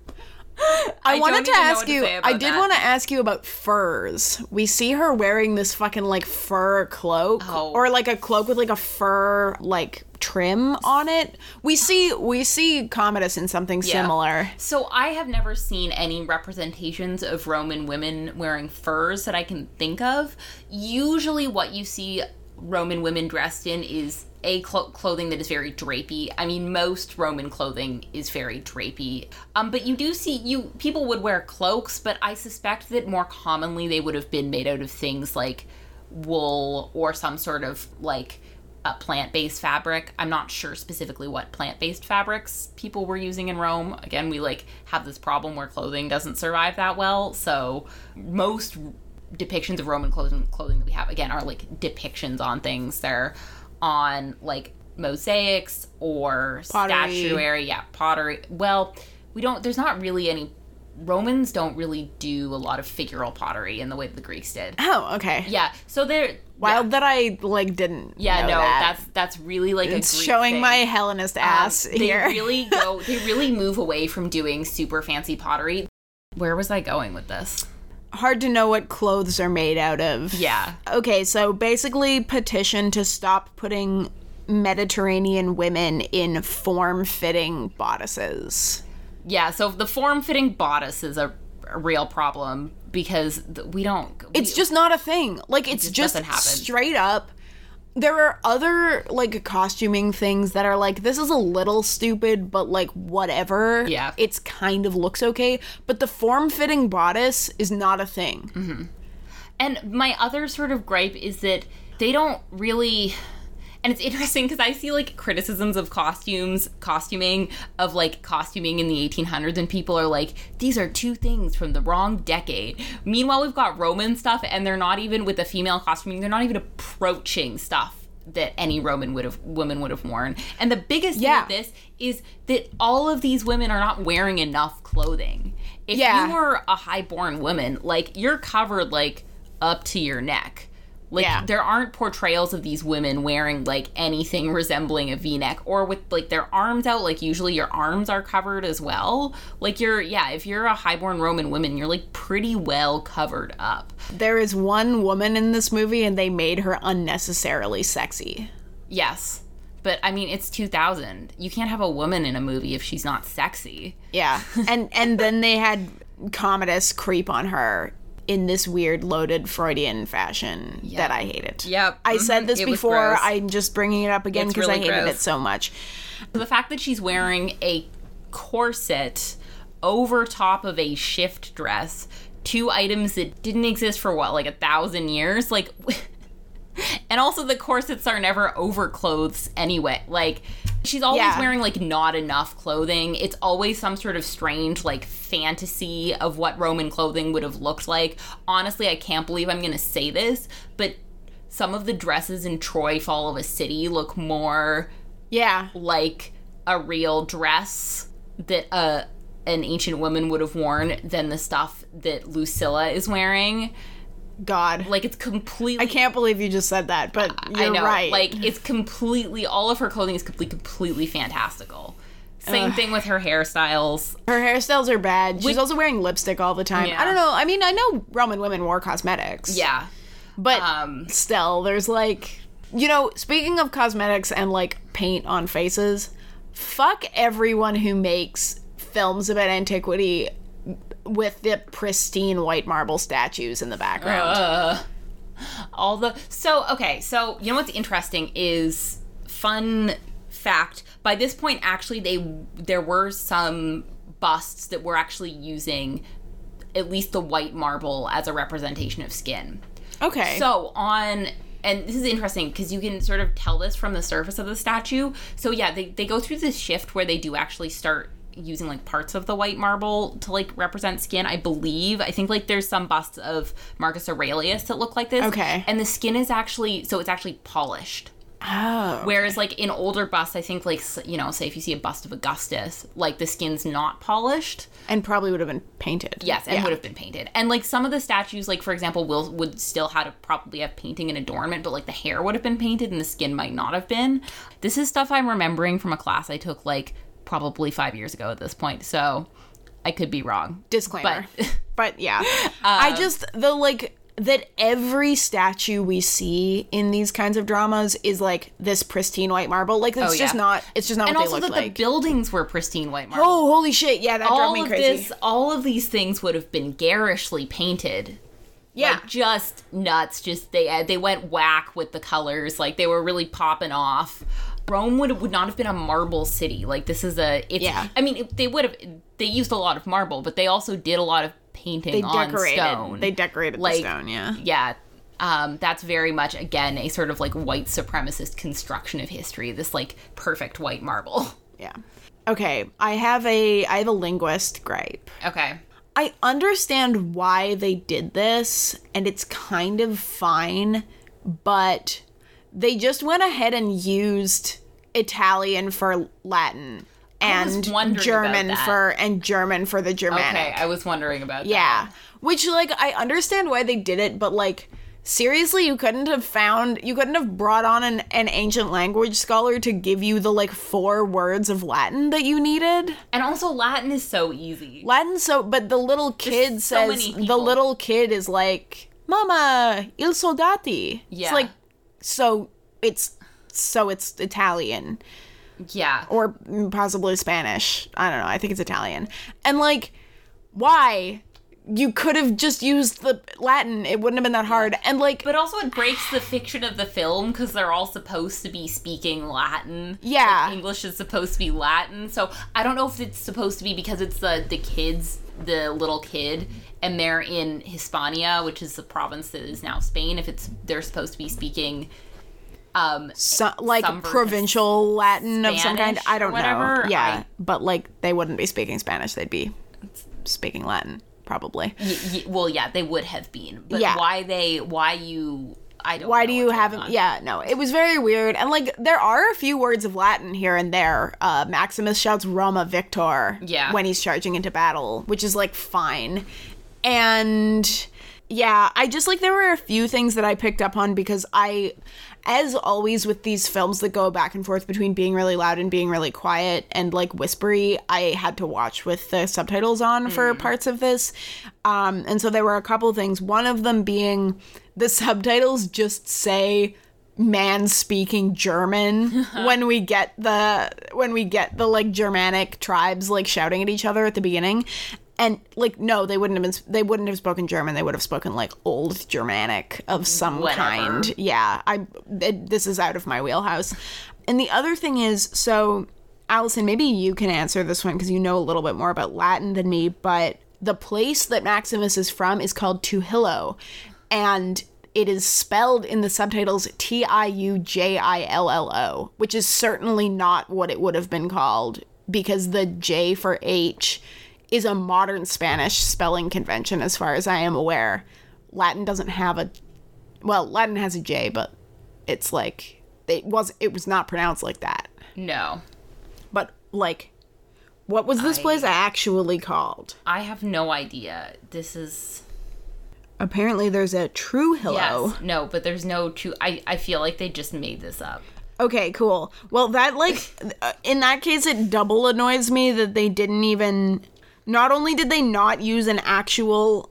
I, wanted to ask what to you. I did want to ask you about furs. We see her wearing this fucking like fur cloak, Oh. or like a cloak with like a fur like trim on it. We see we see Commodus in something similar. So I have never seen any representations of Roman women wearing furs that I can think of. Usually, what you see Roman women dressed in is a clo- clothing that is very drapey. I mean, most Roman clothing is very drapey. Um, but you do see you people would wear cloaks, but I suspect that more commonly they would have been made out of things like wool or some sort of like a plant-based fabric. I'm not sure specifically what plant-based fabrics people were using in Rome. Again, we like have this problem where clothing doesn't survive that well. So most depictions of Roman clothing clothing that we have again are like depictions on things. They're on like mosaics or Pottery. statuary, yeah, pottery. Well, we don't there's not really any Romans don't really do a lot of figural pottery in the way that the Greeks did. Oh, okay. Yeah, so they're Wild that I like didn't. yeah, no, that. that's that's really like it's showing thing. my Hellenist Um, ass they here. really go. They really move away from doing super fancy pottery. Where was I going with this? Hard to know what clothes are made out of. Yeah, Okay, so basically petition to stop putting Mediterranean women in form-fitting bodices. yeah. So the form-fitting bodice is a, a real problem. because we don't. we- It's just not a thing. Like it's just just, happen. straight up. There are other like costuming things that are like this is a little stupid, but like whatever. Yeah. It's kind of looks okay, but the form-fitting bodice is not a thing. Mm-hmm. And my other sort of gripe is that they don't really. And it's interesting because I see like criticisms of costumes, costuming, of like costuming in the 1800s, and people are like, these are two things from the wrong decade. Meanwhile, we've got Roman stuff, and they're not even with the female costuming, they're not even approaching stuff that any Roman would have woman would have worn. And the biggest thing Yeah. with this is that all of these women are not wearing enough clothing. If Yeah. you were a highborn woman, like you're covered like up to your neck. Like Yeah. there aren't portrayals of these women wearing like anything resembling a V-neck or with like their arms out. Like usually your arms are covered as well. Like you're yeah, if you're a highborn Roman woman, you're like pretty well covered up. There is one woman in this movie and they made her unnecessarily sexy. Yes. But I mean, it's 2000. You can't have a woman in a movie if she's not sexy. Yeah. and and then they had Commodus creep on her in this weird loaded Freudian fashion that I hated. Yep. I said mm-hmm. this It before. I'm just bringing it up again because really I hated gross. it so much. The fact that she's wearing a corset over top of a shift dress, two items that didn't exist for what, like a thousand years? Like, and also the corsets are never over clothes anyway. Like, she's always Yeah. wearing like not enough clothing. It's always some sort of strange like fantasy of what Roman clothing would have looked like. Honestly, I can't believe I'm going to say this, but some of the dresses in Troy Fall of a City look more Yeah. like a real dress that a an ancient woman would have worn than the stuff that Lucilla is wearing. God. Like it's completely I can't believe you just said that, but you're I know, right. Like it's completely all of her clothing is completely completely fantastical. Same thing with her hairstyles. her hairstyles are bad. She's also wearing lipstick all the time. Yeah. I don't know. I mean, I know Roman women wore cosmetics. Yeah. But Um, still, there's like, you know, speaking of cosmetics and like paint on faces, fuck everyone who makes films about antiquity with the pristine white marble statues in the background. Uh, all the so okay so you know what's interesting is fun fact by this point actually they there were some busts that were actually using at least the white marble as a representation of skin okay. so on and this is interesting because you can sort of tell this from the surface of the statue. So yeah, they, they go through this shift where they do actually start using like parts of the white marble to like represent skin. I believe. I think like there's some busts of Marcus Aurelius that look like this. Okay. And the skin is actually so it's actually polished. oh. Whereas like in older busts, I think like you know, say if you see a bust of Augustus, like the skin's not polished. And probably would have been painted. Yes, and Yeah. would have been painted. And like some of the statues, like for example, will would still have to probably have painting and adornment, but like the hair would have been painted and the skin might not have been. This is stuff I'm remembering from a class I took like probably five years ago at this point, so I could be wrong. disclaimer. But- But, yeah. Uh, I just the like that every statue we see in these kinds of dramas is like this pristine white marble. Like it's Oh, just not it's just not And what also they that look the buildings were pristine white marble. oh, holy shit. Yeah, that drove all me of crazy. this, all of these things would have been garishly painted. yeah. Like, just nuts. Just they they went whack with the colors. Like they were really popping off. Rome would would not have been a marble city. Like this is a. It's, Yeah. I mean, they would have. They used a lot of marble, but they also did a lot of painting they on decorated. stone. They decorated Like, the stone, yeah. yeah. Um, that's very much again a sort of like white supremacist construction of history. This like perfect white marble. Yeah. Okay, I have a I have a linguist gripe. Okay. I understand why they did this, and it's kind of fine, but they just went ahead and used Italian for Latin and German for and German for the Germanic. Okay, I was wondering about that. yeah. that. Which like I understand why they did it, but like seriously, you couldn't have found you couldn't have brought on an, an ancient language scholar to give you the like four words of Latin that you needed? And also Latin is so easy. Latin so but the little kid so says many the little kid is like mama il soldati Yeah. it's like so it's so it's italian Yeah. or possibly spanish i don't know i think it's italian and like why you could have just used the Latin. It wouldn't have been that hard. And like, But also, it breaks the fiction of the film because they're all supposed to be speaking Latin. Yeah. Like, English is supposed to be Latin. So I don't know if it's supposed to be because it's the the kids, the little kid, and they're in Hispania, which is the province that is now Spain. If it's they're supposed to be speaking, um, so, like Some version of provincial Latin of some kind. I don't know. Yeah, I- but like they wouldn't be speaking Spanish. They'd be speaking Latin probably. y- y- well, yeah, they would have been. But Yeah. why they? Why you? I don't. Why do you have. Yeah, no, it was very weird. And like there are a few words of Latin here and there. Uh Maximus shouts Roma Victor Yeah. when he's charging into battle, which is like fine. And yeah, I just like there were a few things that I picked up on because I as always with these films that go back and forth between being really loud and being really quiet and like whispery, I had to watch with the subtitles on for parts of this. Um, and so there were a couple things. One of them being the subtitles just say man speaking German when we get the when we get the like Germanic tribes like shouting at each other at the beginning. And like no, they wouldn't have been they wouldn't have spoken German. They would have spoken like old Germanic of some Whatever. kind. Yeah, I it, this is out of my wheelhouse. And the other thing is so Allison, maybe you can answer this one because you know a little bit more about Latin than me, but the place that Maximus is from is called Trujillo, and it is spelled in the subtitles T I U J I L L O, which is certainly not what it would have been called because the J for H is a modern Spanish spelling convention, as far as I am aware. Latin doesn't have a well, Latin has a J, but it's like it was it was not pronounced like that. No, But like, what was this I- place actually called? I have no idea. This is. Apparently, there's a Trujillo. Yes. No, but there's no true. I, I feel like they just made this up. Okay, cool. Well, that like uh, in that case, it double annoys me that they didn't even. Not only did they not use an actual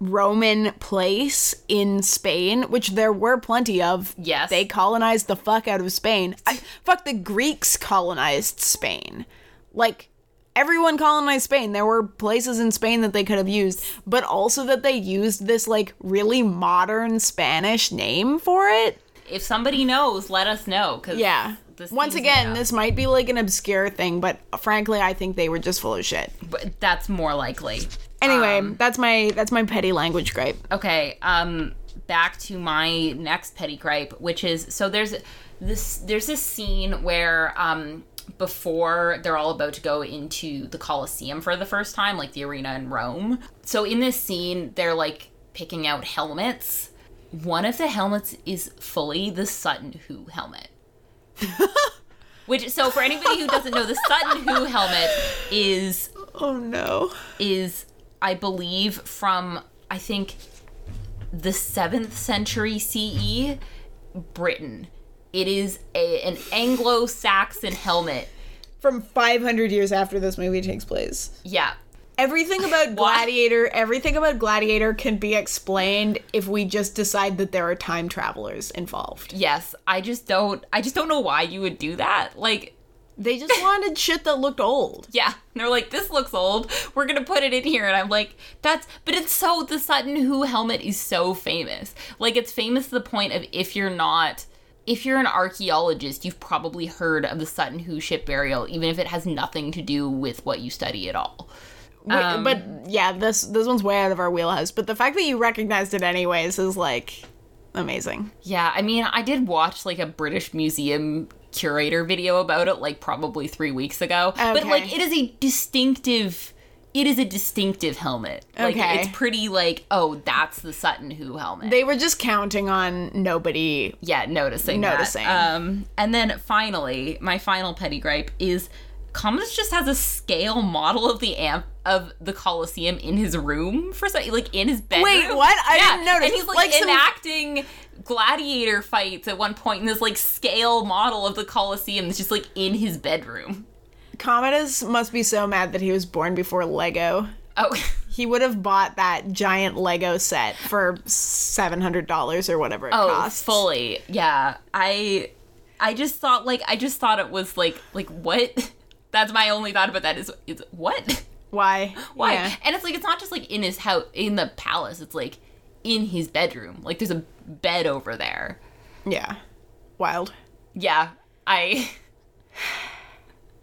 Roman place in Spain, which there were plenty of. Yes. They colonized the fuck out of Spain. I, fuck, the Greeks colonized Spain. Like, everyone colonized Spain. There were places in Spain that they could have used, but also that they used this, like, really modern Spanish name for it. If somebody knows, let us know. Cause Yeah. This Once again, this might be like an obscure thing, but frankly, I think they were just full of shit. but that's more likely. Anyway, Um, that's my that's my petty language gripe. Okay, um back to my next petty gripe, which is so there's this there's this scene where um before they're all about to go into the Colosseum for the first time, like the arena in Rome. So in this scene, they're like picking out helmets. One of the helmets is fully the Sutton Hoo helmet. Which so for anybody who doesn't know, the Sutton Hoo helmet is Oh no. is I believe from I think the 7th century CE Britain. It is a, an Anglo-Saxon helmet. From 500 years after this movie takes place. Yeah. Everything about Gladiator, everything about Gladiator can be explained if we just decide that there are time travelers involved. Yes, I just don't I just don't know why you would do that. Like They just wanted shit that looked old. yeah, they're like, this looks old. We're gonna put it in here, and I'm like, that's. But it's so the Sutton Hoo helmet is so famous. Like it's famous to the point of if you're not, if you're an archaeologist, you've probably heard of the Sutton Hoo ship burial, even if it has nothing to do with what you study at all. Wait, Um, but yeah, this this one's way out of our wheelhouse. But the fact that you recognized it anyways is like amazing. Yeah, I mean, I did watch like a British Museum curator video about it, like probably three weeks ago. Okay. But like, it is a distinctive. It is a distinctive helmet. Like Okay. it's pretty like, oh, that's the Sutton Hoo helmet. They were just counting on nobody. yeah, noticing. that. Noticing. Um, and then finally, my final petty gripe is Commodus just has a scale model of the amp of the Colosseum in his room for some, like in his bedroom. Wait, what? I didn't notice. And he's like, Like some- enacting gladiator fights at one point in this like scale model of the Colosseum that's just like in his bedroom. Commodus must be so mad that he was born before Lego. Oh, He would have bought that giant Lego set for seven hundred dollars or whatever it oh, costs. fully. Yeah, I, I just thought like I just thought it was like like what. That's my only thought about that is is what. Why? Why? Yeah. And it's like it's not just like in his house in the palace. It's like in his bedroom. Like there's a bed over there. Yeah. Wild. Yeah, I.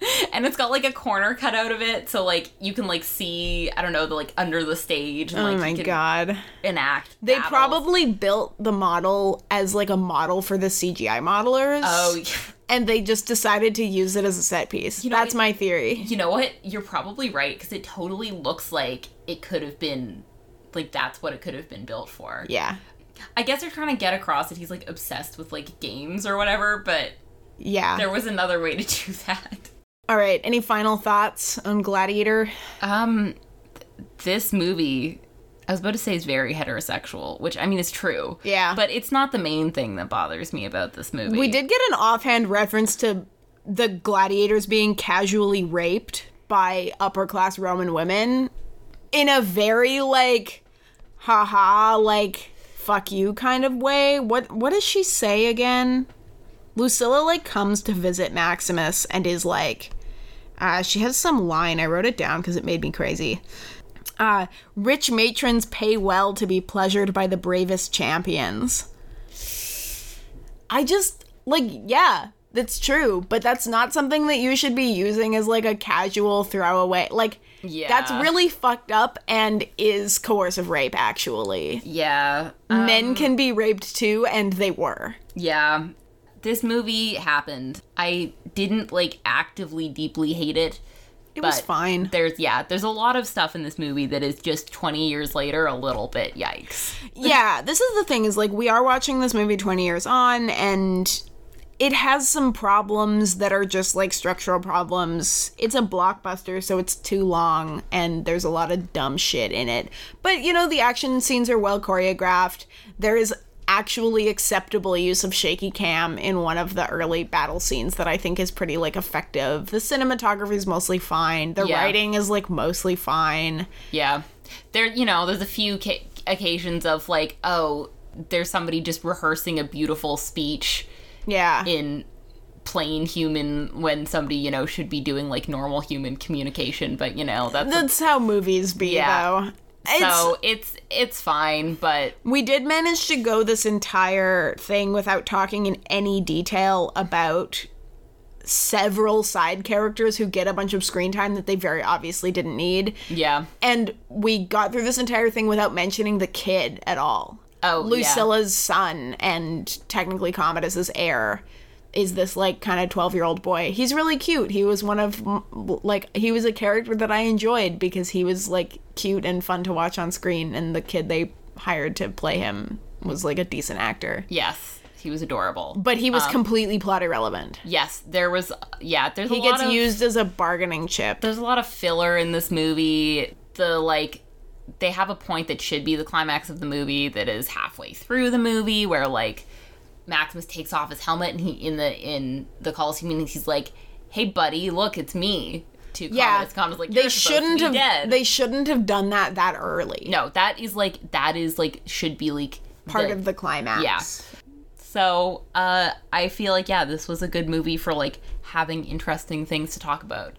and it's got like a corner cut out of it, so like you can like see I don't know the like under the stage. And, oh like, oh my god. Enact. They battles. probably built the model as like a model for the CGI modelers. Oh, yeah. And they just decided to use it as a set piece. know, That's it- my theory. you know what? You're probably right because it totally looks like it could have been like that's what it could have been built for. Yeah. I guess they're trying to get across that he's like obsessed with like games or whatever, but Yeah. there was another way to do that. All right. Any final thoughts on Gladiator? Um, th- this movie, I was about to say is very heterosexual, which I mean is true. Yeah. But it's not the main thing that bothers me about this movie. We did get an offhand reference to the gladiators being casually raped by upper class Roman women in a very like haha like fuck you kind of way. What what does she say again? Lucilla like comes to visit Maximus and is like uh, she has some line. I wrote it down because it made me crazy. Uh, rich matrons pay well to be pleasured by the bravest champions. I just like yeah, that's true, but that's not something that you should be using as like a casual throwaway. Like Yeah. that's really fucked up and is coercive rape actually. Yeah. um, Men can be raped too and they were. Yeah. This movie happened. I didn't like actively deeply hate it. It was fine. There's yeah, there's a lot of stuff in this movie that is just 20 years later a little bit yikes. yeah, this is the thing is like we are watching this movie 20 years on and it has some problems that are just like structural problems. It's a blockbuster, so it's too long and there's a lot of dumb shit in it. But you know, the action scenes are well choreographed. There is actually acceptable use of shaky cam in one of the early battle scenes that I think is pretty like effective. The cinematography is mostly fine. The Yeah. writing is like mostly fine. Yeah. There you know, there's a few ca- occasions of like, oh, there's somebody just rehearsing a beautiful speech Yeah. in plain human when somebody, you know, should be doing like normal human communication, but you know, that's That's how movies be Yeah. though. It's, so it's it's fine, but we did manage to go this entire thing without talking in any detail about several side characters who get a bunch of screen time that they very obviously didn't need. yeah. And we got through this entire thing without mentioning the kid at all. Oh, yeah. Lucilla's son and technically Commodus's heir is this like kind of 12 year old boy. He's really cute. He was one of like he was a character that I enjoyed because he was like cute and fun to watch on screen and the kid they hired to play him was like a decent actor. Yes. He was adorable. But he was um, completely plot irrelevant. yes, there was yeah, there's He a lot gets of used as a bargaining chip. there's a lot of filler in this movie. The like they have a point that should be the climax of the movie that is halfway through the movie where like Maximus takes off his helmet and he in the in the Coliseum and he's like, "Hey buddy, look, it's me." To Yeah, Commodus, Commodus like they "You're to shouldn't have. dead." They shouldn't have done that that early. no, that is like that is like should be like part the- of the climax. Yeah. So, uh, I feel like yeah, this was a good movie for like having interesting things to talk about.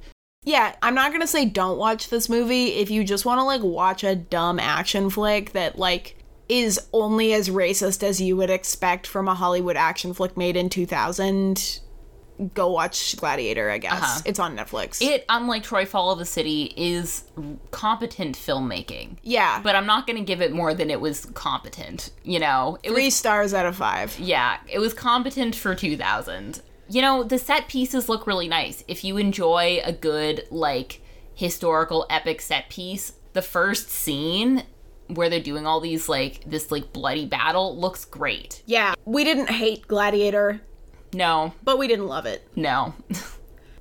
Yeah, I'm not gonna say don't watch this movie if you just want to like watch a dumb action flick that like is only as racist as you would expect from a Hollywood action flick made in 2000. Go watch Gladiator, I guess. Uh-huh. It's on Netflix. It, unlike Troy Fall of the City, is competent filmmaking. yeah, But I'm not going to give it more than it was competent. You know, it three was stars out of five. yeah, it was competent for 2000. You know, the set pieces look really nice. If you enjoy a good like historical epic set piece, the first scene where they're doing all these like this like bloody battle looks great. Yeah, we didn't hate Gladiator, No, but we didn't love it. no.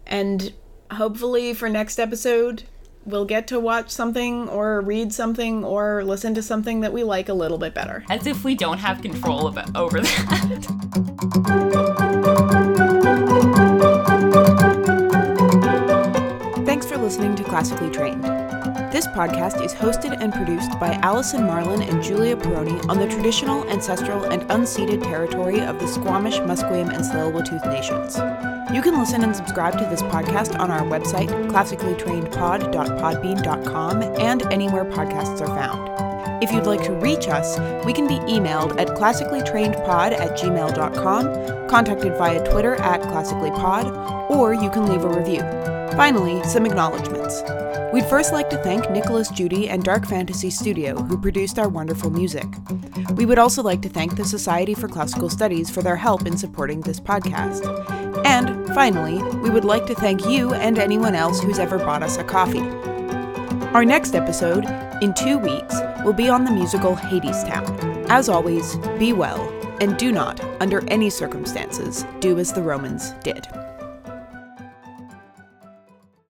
And hopefully for next episode, we'll get to watch something or read something or listen to something that we like a little bit better. As if we don't have control of over that. Thanks for listening to Classically Trained. This podcast is hosted and produced by Allison Marlin and Julia Peroni on the traditional, ancestral, and unceded territory of the Squamish, Musqueam, and Tsleil-Waututh nations. You can listen and subscribe to this podcast on our website, classicallytrainedpod.podbean.com, and anywhere podcasts are found. If you'd like to reach us, we can be emailed at classicallytrainedpod at gmail.com, contacted via Twitter at classicallypod, or you can leave a review. Finally, some acknowledgments. We'd first like to thank Nicolas Jeudy and Dark Fantasy Studio, who produced our wonderful music. We would also like to thank the Society for Classical Studies for their help in supporting this podcast. And finally, we would like to thank you and anyone else who's ever bought us a coffee. Our next episode, in two weeks, will be on the musical Hadestown. As always, be well, and do not, under any circumstances, do as the Romans did.